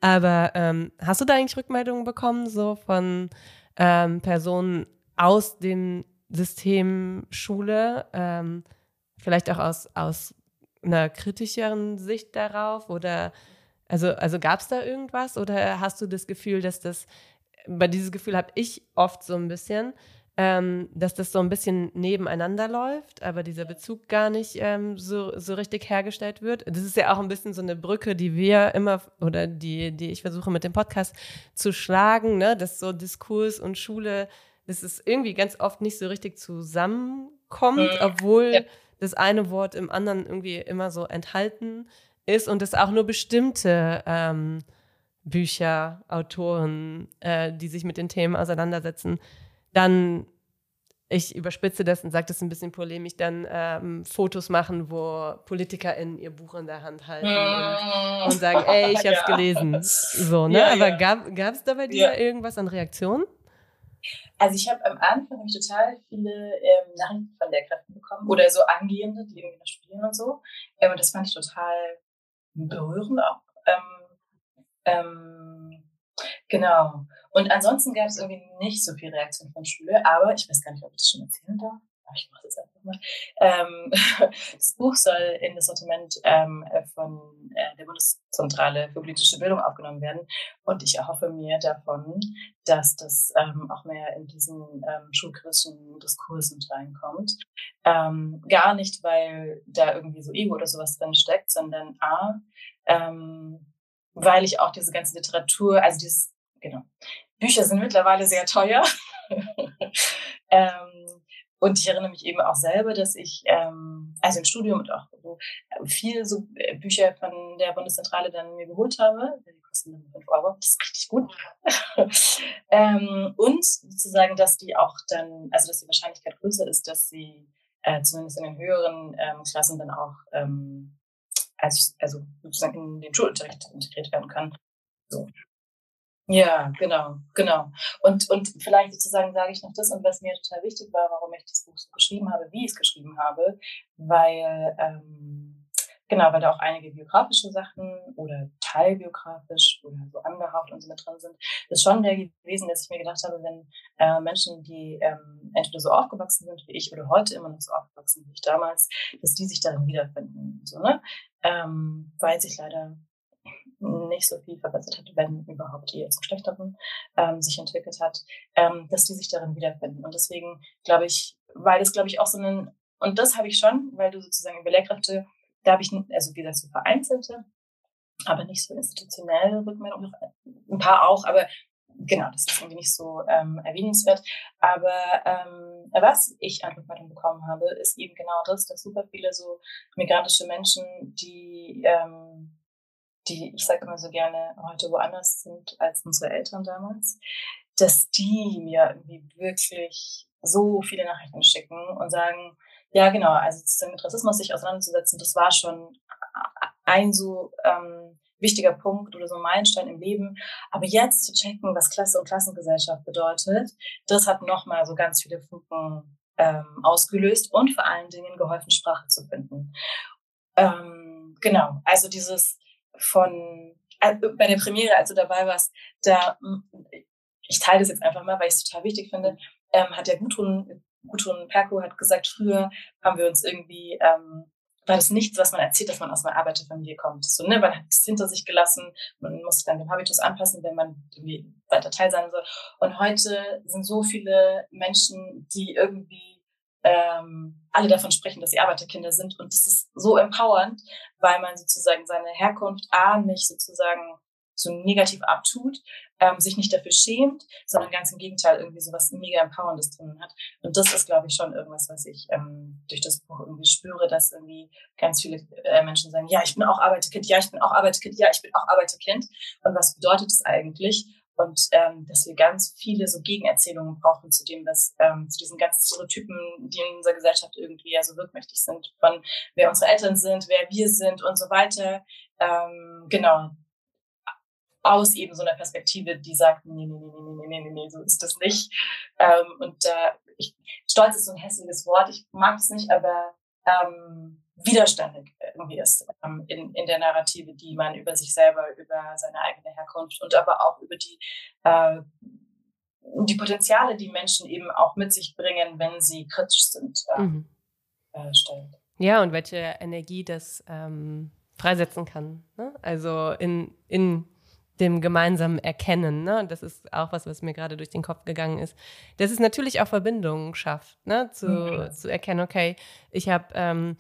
Aber ähm, hast du da eigentlich Rückmeldungen bekommen, so von ähm, Personen aus dem System Schule, ähm, vielleicht auch aus, aus einer kritischeren Sicht darauf oder also, also gab es da irgendwas oder hast du das Gefühl, dass das, bei dieses Gefühl habe ich oft so ein bisschen, ähm, dass das so ein bisschen nebeneinander läuft, aber dieser Bezug gar nicht ähm, so, so richtig hergestellt wird. Das ist ja auch ein bisschen so eine Brücke, die wir immer oder die, die ich versuche mit dem Podcast zu schlagen, ne? dass so Diskurs und Schule, dass es irgendwie ganz oft nicht so richtig zusammenkommt, mhm. obwohl ja. das eine Wort im anderen irgendwie immer so enthalten ist und es auch nur bestimmte ähm, Bücher, Autoren, äh, die sich mit den Themen auseinandersetzen, dann ich überspitze das und sage das ein bisschen polemisch, dann ähm, Fotos machen, wo PolitikerInnen ihr Buch in der Hand halten und, und, sagen, ey, ich hab's ja. gelesen. So, ne? Ja, Aber ja. gab es da bei dir irgendwas an Reaktionen? Also ich habe am Anfang hab total viele ähm, Nachrichten von Lehrkräften bekommen oder so Angehende, die irgendwie noch studieren und so. Ähm, und das fand ich total berührend auch. Ähm, ähm, genau. Und ansonsten gab es irgendwie nicht so viel Reaktion von Schule, aber ich weiß gar nicht, ob ich das schon erzählen darf. Aber ich mache das einfach mal. Ähm, das Buch soll in das Sortiment ähm, von äh, der Bundeszentrale für politische Bildung aufgenommen werden. Und ich erhoffe mir davon, dass das ähm, auch mehr in diesen ähm, schulkritischen Diskurs mit reinkommt. Ähm, gar nicht, weil da irgendwie so Ego oder sowas drin steckt, sondern A, ähm, weil ich auch diese ganze Literatur, also dieses, genau, Bücher sind mittlerweile sehr teuer. ähm, und ich erinnere mich eben auch selber, dass ich, ähm, also im Studium und auch so, viel so äh, Bücher von der Bundeszentrale dann mir geholt habe. Die kosten dann 5 Euro. Das ist richtig gut. ähm, und sozusagen, dass die auch dann, also dass die Wahrscheinlichkeit größer ist, dass sie äh, zumindest in den höheren ähm, Klassen dann auch ähm, als, also sozusagen in den Schulunterricht integriert werden kann. So. Ja, genau, genau. Und, und vielleicht sozusagen sage ich noch das, und was mir total wichtig war, warum ich das Buch so geschrieben habe, wie ich es geschrieben habe, weil, ähm, genau, weil da auch einige biografische Sachen oder teilbiografisch oder so angehaucht und so mit drin sind. Das ist schon der gewesen, dass ich mir gedacht habe, wenn äh, Menschen, die ähm, entweder so aufgewachsen sind wie ich oder heute immer noch so aufgewachsen wie ich damals, dass die sich darin wiederfinden. So, ne? Ähm, weil sich leider nicht so viel verbessert hat, wenn überhaupt eher zum Schlechteren ähm, sich entwickelt hat, ähm, dass die sich darin wiederfinden. Und deswegen glaube ich, weil das glaube ich auch so ein, und das habe ich schon, weil du sozusagen über Lehrkräfte, da habe ich, also wie gesagt, so vereinzelte, aber nicht so institutionelle Rückmeldungen, ein paar auch, aber genau, das ist irgendwie nicht so ähm, erwähnenswert. Aber ähm, was ich an Rückmeldung bekommen habe, ist eben genau das, dass super viele so migrantische Menschen, die ähm, die, ich sage immer so gerne, heute woanders sind als unsere Eltern damals, dass die mir irgendwie wirklich so viele Nachrichten schicken und sagen, ja genau, also mit Rassismus sich auseinanderzusetzen, das war schon ein so ähm, wichtiger Punkt oder so ein Meilenstein im Leben. Aber jetzt zu checken, was Klasse und Klassengesellschaft bedeutet, das hat nochmal so ganz viele Funken ähm, ausgelöst und vor allen Dingen geholfen, Sprache zu finden. Ähm, genau, also dieses von, äh, bei der Premiere, als du dabei warst, da, ich teile das jetzt einfach mal, weil ich es total wichtig finde, ähm, hat der Gudrun, Gudrun Perko hat gesagt, früher haben wir uns irgendwie, ähm, war das nichts, was man erzählt, dass man aus einer Arbeiterfamilie kommt. So, ne, man hat es hinter sich gelassen, man muss sich dann dem Habitus anpassen, wenn man irgendwie weiter Teil sein soll. Und heute sind so viele Menschen, die irgendwie ähm, alle davon sprechen, dass sie Arbeiterkinder sind. Und das ist so empowernd, weil man sozusagen seine Herkunft A nicht sozusagen so negativ abtut, ähm, sich nicht dafür schämt, sondern ganz im Gegenteil irgendwie so was mega Empowerndes drin hat. Und das ist, glaube ich, schon irgendwas, was ich ähm, durch das Buch irgendwie spüre, dass irgendwie ganz viele äh, Menschen sagen, ja, ich bin auch Arbeiterkind, ja, ich bin auch Arbeiterkind, ja, ich bin auch Arbeiterkind. Und was bedeutet das eigentlich? Und ähm, dass wir ganz viele so Gegenerzählungen brauchen zu dem, was ähm, zu diesen ganzen Stereotypen, die in unserer Gesellschaft irgendwie ja so wirkmächtig sind, von wer unsere Eltern sind, wer wir sind und so weiter. Ähm, genau. Aus eben so einer Perspektive, die sagt, nee, nee, nee, nee, nee, nee, nee, so ist das nicht. Ähm, und äh, ich, Stolz ist so ein hässliches Wort, ich mag es nicht, aber ähm, widerständig irgendwie ist ähm, in, in der Narrative, die man über sich selber, über seine eigene Herkunft und aber auch über die, äh, die Potenziale, die Menschen eben auch mit sich bringen, wenn sie kritisch sind, äh, mhm. äh, stellt. Ja, und welche Energie das ähm, freisetzen kann. Ne? Also in, in dem gemeinsamen Erkennen. Ne? Das ist auch was, was mir gerade durch den Kopf gegangen ist. Dass es natürlich auch Verbindungen schafft, ne? zu, mhm. zu erkennen, okay, ich habe ähm,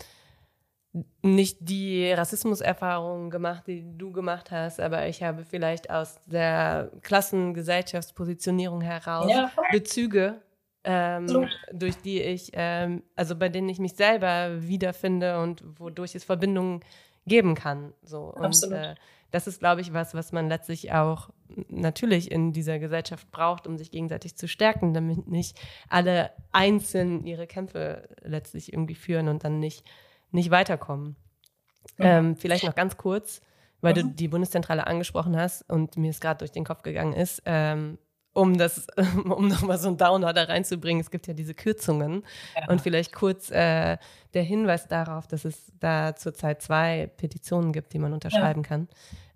nicht die Rassismuserfahrungen gemacht, die du gemacht hast, aber ich habe vielleicht aus der Klassengesellschaftspositionierung heraus ja. Bezüge, ähm, durch die ich, ähm, also bei denen ich mich selber wiederfinde und wodurch es Verbindungen geben kann. So. Und, Absolut. Äh, das ist, glaube ich, was, was man letztlich auch natürlich in dieser Gesellschaft braucht, um sich gegenseitig zu stärken, damit nicht alle einzeln ihre Kämpfe letztlich irgendwie führen und dann nicht, nicht weiterkommen. Mhm. Ähm, vielleicht noch ganz kurz, weil mhm. du die Bundeszentrale angesprochen hast und mir es gerade durch den Kopf gegangen ist. Ähm, um das, um nochmal so einen Downer da reinzubringen, es gibt ja diese Kürzungen. Ja. Und vielleicht kurz äh, der Hinweis darauf, dass es da zurzeit zwei Petitionen gibt, die man unterschreiben ja. kann,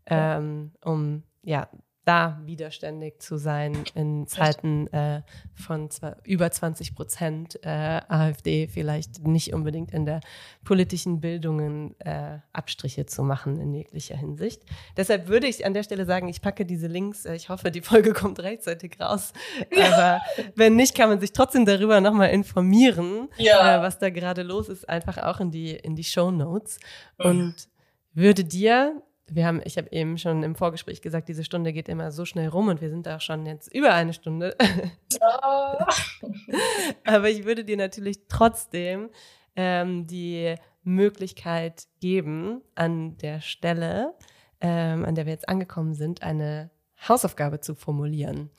ähm, um ja da widerständig zu sein in Zeiten äh, von zwar über 20 Prozent äh, AfD vielleicht nicht unbedingt in der politischen Bildung äh, Abstriche zu machen in jeglicher Hinsicht. Deshalb würde ich an der Stelle sagen, ich packe diese Links. Äh, ich hoffe, die Folge kommt rechtzeitig raus. Aber wenn nicht, kann man sich trotzdem darüber nochmal informieren, ja. Äh, was da gerade los ist, einfach auch in die, in die Show Notes. Und würde dir wir haben, ich habe eben schon im Vorgespräch gesagt, diese Stunde geht immer so schnell rum und wir sind da schon jetzt über eine Stunde. Aber ich würde dir natürlich trotzdem ähm, die Möglichkeit geben, an der Stelle, ähm, an der wir jetzt angekommen sind, eine Hausaufgabe zu formulieren.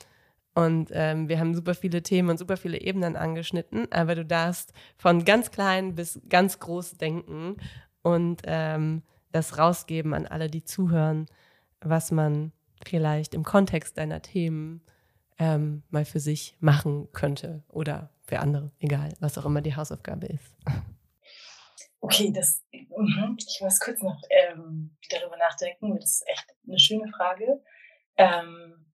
Und ähm, wir haben super viele Themen und super viele Ebenen angeschnitten, aber du darfst von ganz klein bis ganz groß denken und ähm, das rausgeben an alle, die zuhören, was man vielleicht im Kontext deiner Themen ähm, mal für sich machen könnte oder für andere, egal, was auch immer die Hausaufgabe ist. Okay, das, mhm, ich muss kurz noch ähm, darüber nachdenken. Das ist echt eine schöne Frage. Ähm,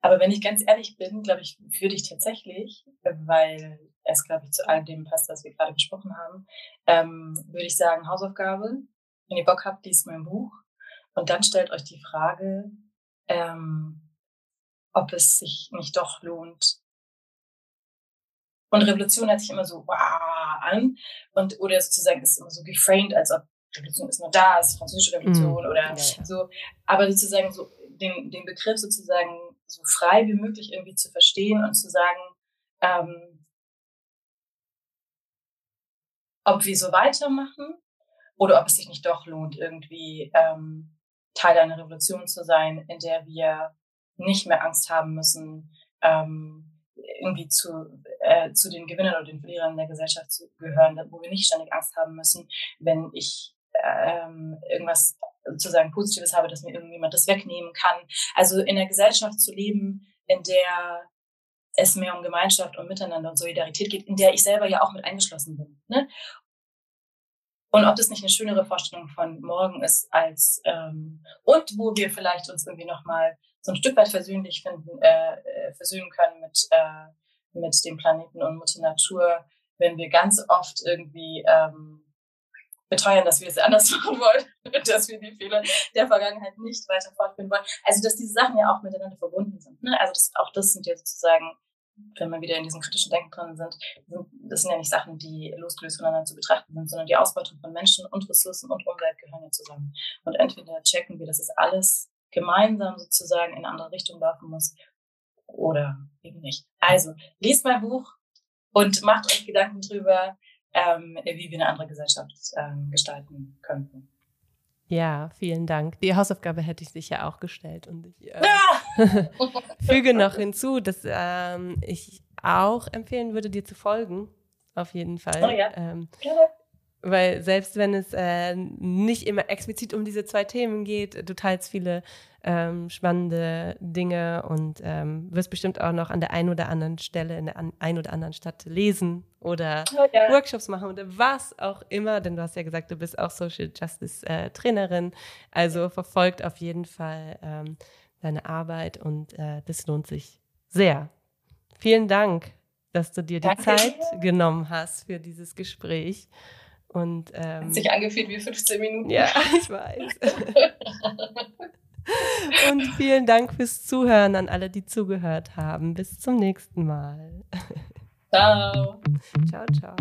aber wenn ich ganz ehrlich bin, glaube ich, würde ich tatsächlich, weil es, glaube ich, zu all dem passt, was wir gerade besprochen haben, ähm, würde ich sagen, Hausaufgabe, wenn ihr Bock habt, liest mein Buch und dann stellt euch die Frage, ähm, ob es sich nicht doch lohnt. Und Revolution hört sich immer so wow an und oder sozusagen ist immer so geframed, als ob Revolution ist nur da, ist französische Revolution mm, oder ja. so. Aber sozusagen so den, den Begriff sozusagen so frei wie möglich irgendwie zu verstehen und zu sagen, ähm, ob wir so weitermachen oder ob es sich nicht doch lohnt, irgendwie ähm, Teil einer Revolution zu sein, in der wir nicht mehr Angst haben müssen, ähm, irgendwie zu, äh, zu den Gewinnern oder den Verlierern der Gesellschaft zu gehören, wo wir nicht ständig Angst haben müssen, wenn ich ähm, irgendwas sozusagen Positives habe, dass mir irgendjemand das wegnehmen kann. Also in einer Gesellschaft zu leben, in der es mehr um Gemeinschaft und Miteinander und Solidarität geht, in der ich selber ja auch mit eingeschlossen bin. Ne? Und ob das nicht eine schönere Vorstellung von morgen ist als ähm, und wo wir vielleicht uns irgendwie nochmal so ein Stück weit versöhnlich finden, äh, äh, versöhnen können mit, äh, mit dem Planeten und Mutter Natur, wenn wir ganz oft irgendwie ähm, beteuern, dass wir es anders machen wollen, dass wir die Fehler der Vergangenheit nicht weiter fortführen wollen. Also dass diese Sachen ja auch miteinander verbunden sind. Ne? Also das, auch das sind ja sozusagen wenn wir wieder in diesem kritischen Denken drin sind, das sind ja nicht Sachen, die losgelöst voneinander zu betrachten sind, sondern die Ausbeutung von Menschen und Ressourcen und Umwelt gehören ja zusammen. Und entweder checken wir, dass es alles gemeinsam sozusagen in eine andere Richtung laufen muss oder eben nicht. Also, lest mein Buch und macht euch Gedanken drüber, ähm, wie wir eine andere Gesellschaft ähm, gestalten könnten. Ja, vielen Dank. Die Hausaufgabe hätte ich sicher auch gestellt. Und ich äh, ja. füge noch hinzu, dass ähm, ich auch empfehlen würde, dir zu folgen. Auf jeden Fall. Oh ja. Ähm, weil selbst wenn es äh, nicht immer explizit um diese zwei Themen geht, du teilst viele ähm, spannende Dinge und ähm, wirst bestimmt auch noch an der einen oder anderen Stelle in der an, einen oder anderen Stadt lesen oder oh, ja. Workshops machen oder was auch immer, denn du hast ja gesagt, du bist auch Social Justice äh, Trainerin, also verfolgt auf jeden Fall ähm, deine Arbeit und äh, das lohnt sich sehr. Vielen Dank, dass du dir die Danke. Zeit genommen hast für dieses Gespräch. Und, ähm, Hat sich angefühlt wie 15 Minuten. Ja, ich weiß. Und vielen Dank fürs Zuhören an alle, die zugehört haben. Bis zum nächsten Mal. Ciao. Ciao, ciao.